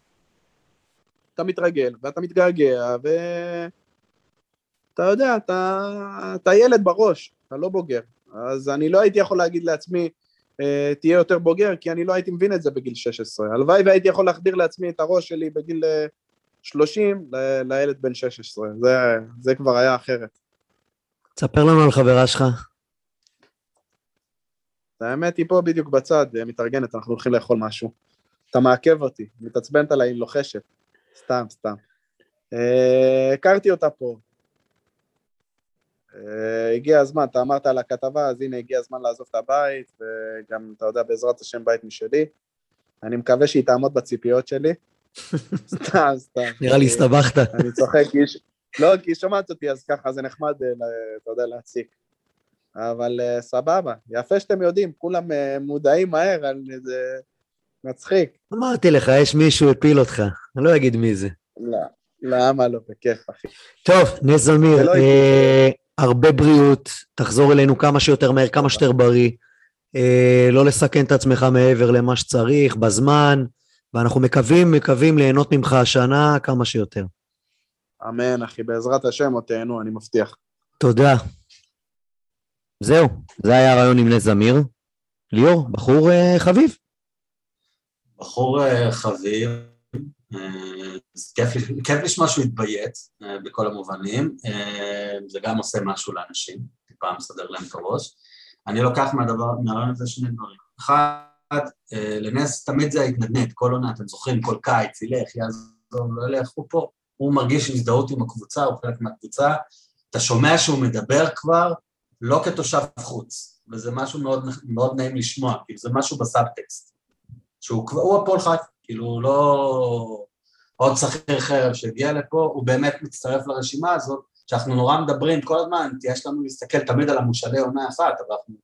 אתה מתרגל, ואתה מתגעגע, ואתה יודע, אתה, אתה ילד בראש, אתה לא בוגר. אז אני לא הייתי יכול להגיד לעצמי, אה, תהיה יותר בוגר, כי אני לא הייתי מבין את זה בגיל 16. הלוואי והייתי יכול להחדיר לעצמי את הראש שלי בגיל אה, 30 ל- לילד בן 16. זה, זה כבר היה אחרת. תספר לנו על חברה שלך. האמת היא פה בדיוק בצד, אה, מתארגנת, אנחנו הולכים לאכול משהו. אתה מעכב אותי, מתעצבנת עליי, לוחשת. סתם, סתם. אה, הכרתי אותה פה. אה, הגיע הזמן, אתה אמרת על הכתבה, אז הנה הגיע הזמן לעזוב את הבית, וגם, אתה יודע, בעזרת השם בית משלי. אני מקווה שהיא תעמוד בציפיות שלי. סתם, סתם. נראה לי הסתבכת. אני צוחק, כי לא, כי היא שומעת אותי, אז ככה זה נחמד, אה, אתה יודע, להציק. אבל אה, סבבה, יפה שאתם יודעים, כולם מודעים מהר, על זה מצחיק. אמרתי לך, יש מישהו הפיל אותך, אני לא אגיד מי זה. לא, למה לא, בכיף, אחי. טוב, נס זמיר, לא אה, הרבה בריאות, תחזור אלינו כמה שיותר מהר, כמה שיותר בריא. אה, לא לסכן את עצמך מעבר למה שצריך, בזמן, ואנחנו מקווים, מקווים ליהנות ממך השנה כמה שיותר. אמן, אחי, בעזרת השם עוד תהנו, אני מבטיח. תודה. זהו, זה היה הרעיון עם נס זמיר. ליאור, בחור אה, חביב. בחור אה, חביב, אה, זה כיף, כיף לשמוע שהוא התביית אה, בכל המובנים, אה, זה גם עושה משהו לאנשים, טיפה מסדר להם את הראש. אני לוקח מהדבר, מהרעיון הזה שני דברים. אחד, אה, לנס תמיד זה ההתנדנד, כל עונה, אתם זוכרים, כל קיץ, ילך, יעזוב, לא ילך, הוא פה, הוא מרגיש הזדהות עם הקבוצה, הוא חלק מהקבוצה, אתה שומע שהוא מדבר כבר לא כתושב חוץ, וזה משהו מאוד, מאוד נעים לשמוע, כאילו זה משהו בסאבטקסט, שהוא הפועל חיפה, כאילו לא עוד שכיר חרב שהגיע לפה, הוא באמת מצטרף לרשימה הזאת, שאנחנו נורא מדברים כל הזמן, יש לנו להסתכל תמיד על המושאלי עונה אחת, אבל אנחנו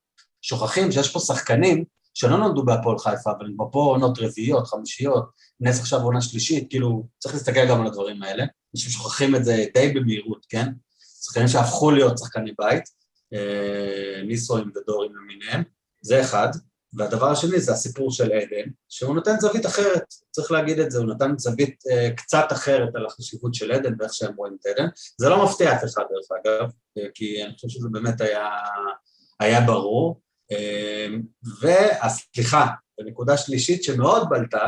שוכחים שיש פה שחקנים שלא נולדו בהפועל חיפה, אבל הם פה עונות רביעיות, חמישיות, נס עכשיו עונה שלישית, כאילו, צריך להסתכל גם על הדברים האלה. אנשים שוכחים את זה די במהירות, כן? שחקנים שהפכו להיות שחקני בית, אה, ניסויים ודורים למיניהם, זה אחד. והדבר השני זה הסיפור של עדן, שהוא נותן זווית אחרת, צריך להגיד את זה, הוא נתן זווית אה, קצת אחרת על החשיבות של עדן ואיך שהם רואים את עדן. זה לא מפתיע אף אחד דרך אגב, אה, כי אני חושב שזה באמת היה, היה ברור. אה, והסליחה, ונקודה שלישית שמאוד בלטה,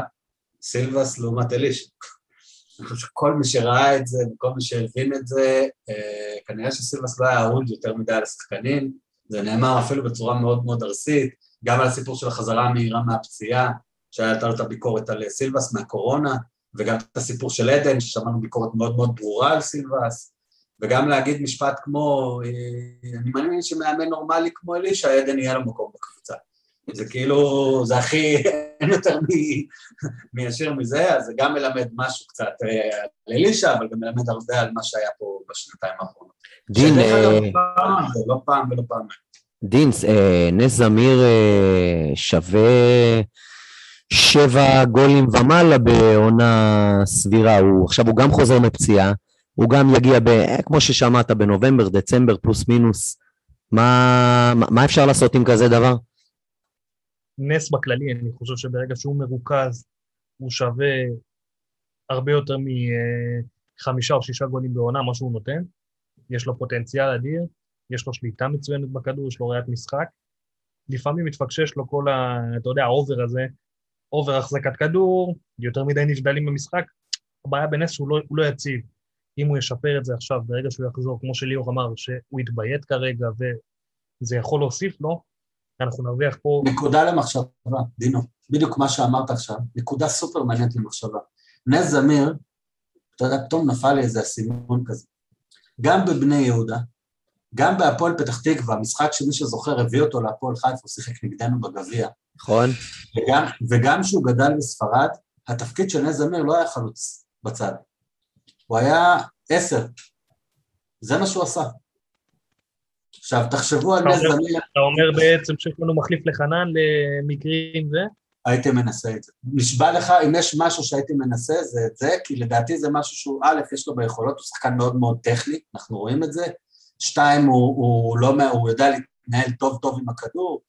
סילבס לעומת אלישע. אני חושב שכל מי שראה את זה וכל מי שהבין את זה, אה, כנראה שסילבס לא היה אהוד יותר מדי על השחקנים, זה נאמר אפילו בצורה מאוד מאוד ארסית, גם על הסיפור של החזרה המהירה מהפציעה, שהייתה לו את הביקורת על סילבס מהקורונה, וגם את הסיפור של עדן, ששמענו ביקורת מאוד מאוד ברורה על סילבס, וגם להגיד משפט כמו, אה, אני מאמין שמאמן נורמלי כמו אלישע, עדן יהיה לו מקום בקבוצה. זה כאילו, זה הכי, אין יותר מישיר מזה, אז זה גם מלמד משהו קצת אה, על אלישע, אבל גם מלמד הרבה על מה שהיה פה בשנתיים האחרונות. דין, שדרך אגב, אה, לא פעם ולא פעם. דין, אה, נס זמיר אה, שווה שבע גולים ומעלה בעונה סבירה. הוא, עכשיו הוא גם חוזר מפציעה, הוא גם יגיע, ב, אה, כמו ששמעת, בנובמבר, דצמבר, פלוס מינוס. מה, מה- אפשר לעשות עם כזה דבר? נס בכללי, אני חושב שברגע שהוא מרוכז, הוא שווה הרבה יותר מחמישה או שישה גולים בעונה, מה שהוא נותן. יש לו פוטנציאל אדיר, יש לו שליטה מצוינת בכדור, יש לו ראיית משחק. לפעמים מתפקשש לו כל ה... אתה יודע, ה over הזה, over החזקת כדור, יותר מדי נבדלים במשחק. הבעיה בנס שהוא לא, לא יציב. אם הוא ישפר את זה עכשיו, ברגע שהוא יחזור, כמו שליאור אמר, שהוא יתביית כרגע וזה יכול להוסיף לו, אנחנו נרוויח פה נקודה למחשבה, דינו, בדיוק מה שאמרת עכשיו, נקודה סופר מעניינת למחשבה. נס זמיר, אתה יודע, פתאום נפל לי איזה אסימון כזה. גם בבני יהודה, גם בהפועל פתח תקווה, משחק שמי שזוכר הביא אותו להפועל חיפה, הוא שיחק נגדנו בגביע, נכון? וגם, וגם כשהוא גדל בספרד, התפקיד של נס זמיר לא היה חלוץ בצד, הוא היה עשר, זה מה שהוא עשה. עכשיו, תחשבו על נס זמיר, אתה אומר בעצם שיש לנו מחליף לחנן למקרים זה? הייתי מנסה את זה. נשבע לך, אם יש משהו שהייתי מנסה, זה את זה, כי לדעתי זה משהו שהוא, א', יש לו ביכולות, הוא שחקן מאוד מאוד טכני, אנחנו רואים את זה. שתיים, הוא, הוא לא, הוא יודע להתנהל טוב טוב עם הכדור.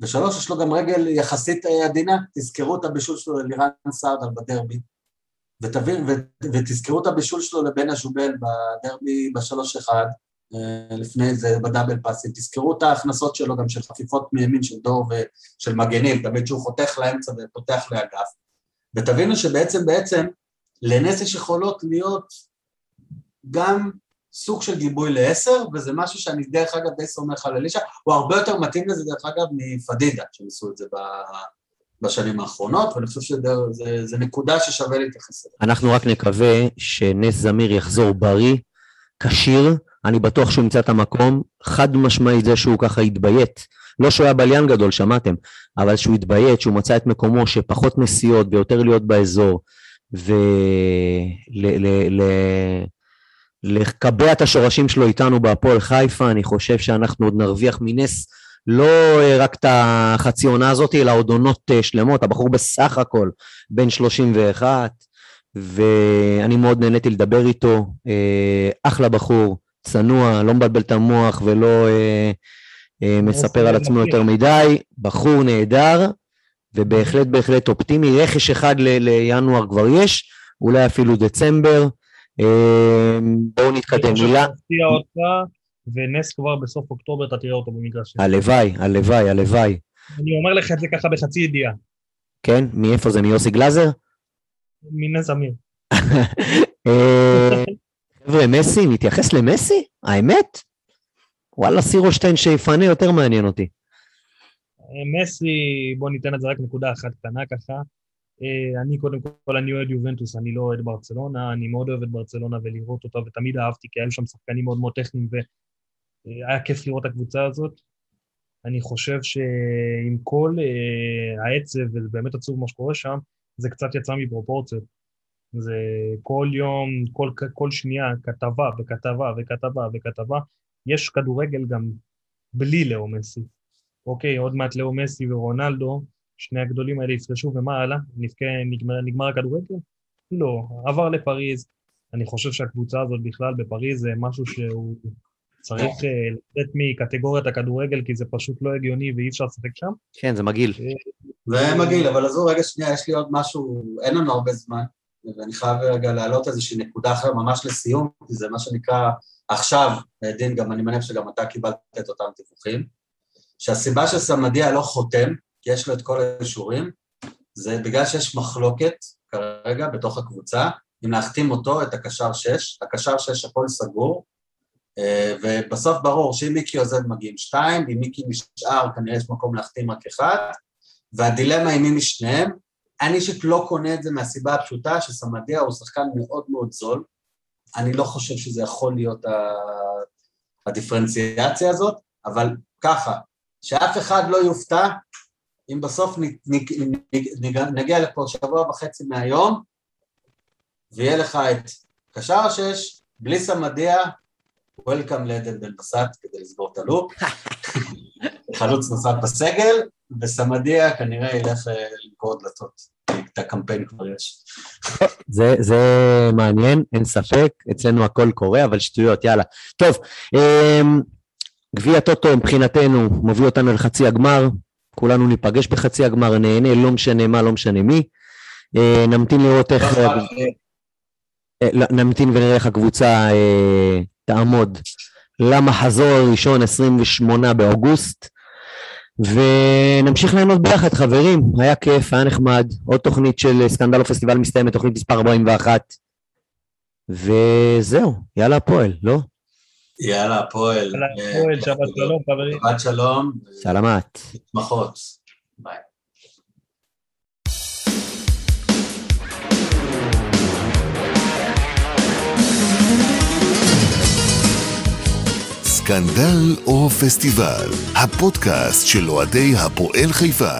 ושלוש, יש לו גם רגל יחסית אה, עדינה, תזכרו את הבישול שלו ללירן סרדל בדרבי. ותבין, ו, ותזכרו את הבישול שלו לבן הז'ובל בדרבי בשלוש אחד, אה, לפני זה בדאבל פאסים, תזכרו את ההכנסות שלו גם של חפיפות מימין של דור ושל מגנים, תמיד שהוא חותך לאמצע ופותח לאגף, ותבינו שבעצם בעצם לנס יש יכולות להיות גם סוג של גיבוי לעשר, וזה משהו שאני דרך אגב די סומך על אלישע, הוא הרבה יותר מתאים לזה דרך אגב מפדידה, שהם עשו את זה ב- בשנים האחרונות, ואני חושב שזו נקודה ששווה להתייחס אליה. אנחנו רק נקווה שנס זמיר יחזור בריא, כשיר, אני בטוח שהוא ימצא את המקום, חד משמעית זה שהוא ככה התביית. לא שהוא היה בליין גדול, שמעתם, אבל שהוא התביית, שהוא מצא את מקומו, שפחות נסיעות ויותר להיות באזור, ול... ל... ל... לקבע את השורשים שלו איתנו בהפועל חיפה, אני חושב שאנחנו עוד נרוויח מנס לא אה, רק את החצי עונה הזאת, אלא עוד עונות אה, שלמות. הבחור בסך הכל בן 31, ואני מאוד נהניתי לדבר איתו. אה, אחלה בחור, צנוע, לא מבלבל את המוח ולא מספר על עצמו יותר מדי. בחור נהדר, ובהחלט בהחלט אופטימי. רכש אחד לינואר כבר יש, אולי אפילו דצמבר. בואו נתקדם. מילה... ונס כבר בסוף אוקטובר אתה תראה אותו במגרש. הלוואי, הלוואי, הלוואי. אני אומר לך את זה ככה בחצי ידיעה. כן? מאיפה זה? מיוסי גלאזר? מנס אמיר. אה, חבר'ה, מסי, נתייחס למסי? האמת? וואלה, סירושטיין שיפנה יותר מעניין אותי. אה, מסי, בוא ניתן את זה רק נקודה אחת קטנה ככה. אה, אני קודם כל, אני אוהד יובנטוס, אני לא אוהד ברצלונה, אני מאוד אוהב את ברצלונה ולראות אותה, ותמיד אהבתי, כי היו שם שחקנים מאוד מאוד טכניים, והיה כיף לראות את הקבוצה הזאת. אני חושב שעם כל uh, העצב, וזה באמת עצוב מה שקורה שם, זה קצת יצא מפרופורציות. זה כל יום, כל, כל שנייה, כתבה וכתבה וכתבה וכתבה. יש כדורגל גם בלי לאו מסי. אוקיי, עוד מעט לאו מסי ורונלדו, שני הגדולים האלה יפרשו, ומה הלאה? נפקע, נגמר, נגמר הכדורגל? לא, עבר לפריז. אני חושב שהקבוצה הזאת בכלל בפריז זה משהו שהוא צריך אה, לצאת מקטגוריית הכדורגל, כי זה פשוט לא הגיוני ואי אפשר לשחק שם. כן, זה מגעיל. זה מגעיל, אבל עזוב רגע שנייה, יש לי עוד משהו, אין לנו הרבה זמן, ואני חייב רגע להעלות איזושהי נקודה אחרת ממש לסיום, כי זה מה שנקרא עכשיו, דין, גם אני מניח שגם אתה קיבלת את אותם דיווחים, שהסיבה שסמדיה לא חותם, יש לו את כל האישורים, זה בגלל שיש מחלוקת כרגע בתוך הקבוצה, אם להחתים אותו, את הקשר 6, הקשר 6 הכל סגור, אה, ובסוף ברור שאם מיקי עוזב מגיעים שתיים, אם מיקי נשאר כנראה יש מקום להחתים רק אחד, והדילמה היא מי משניהם, אני אישית לא קונה את זה מהסיבה הפשוטה שסמדיה הוא שחקן מאוד מאוד זול, אני לא חושב שזה יכול להיות הדיפרנציאציה הזאת, אבל ככה, שאף אחד לא יופתע אם בסוף נגיע לפה שבוע וחצי מהיום, ויהיה לך את קשר השש, בלי סמדיה, וולקאם לעדן בן בסט כדי לסגור את הלופ, חלוץ נוסף בסגל, וסמדיה כנראה ילך אה, למכור דלתות. את הקמפיין כבר יש. זה, זה מעניין, אין ספק, אצלנו הכל קורה, אבל שטויות, יאללה. טוב, אמ, גביע טוטו מבחינתנו מוביל אותנו לחצי הגמר, כולנו ניפגש בחצי הגמר, נהנה, לא משנה מה, לא משנה מי. אה, נמתין לראות איך... אה, לא, נמתין ונראה איך הקבוצה אה, תעמוד למחזור הראשון, 28 באוגוסט, ונמשיך ליהנות ביחד, חברים. היה כיף, היה נחמד. עוד תוכנית של סקנדל או פסטיבל מסתיימת, תוכנית מספר 41. וזהו, יאללה הפועל, לא? יאללה, הפועל. יאללה, הפועל, שבת שלום, חברים. שבת שלום. סלמת. שמחות. ביי. סקנדל או פסטיבל, הפודקאסט של אוהדי הפועל חיפה.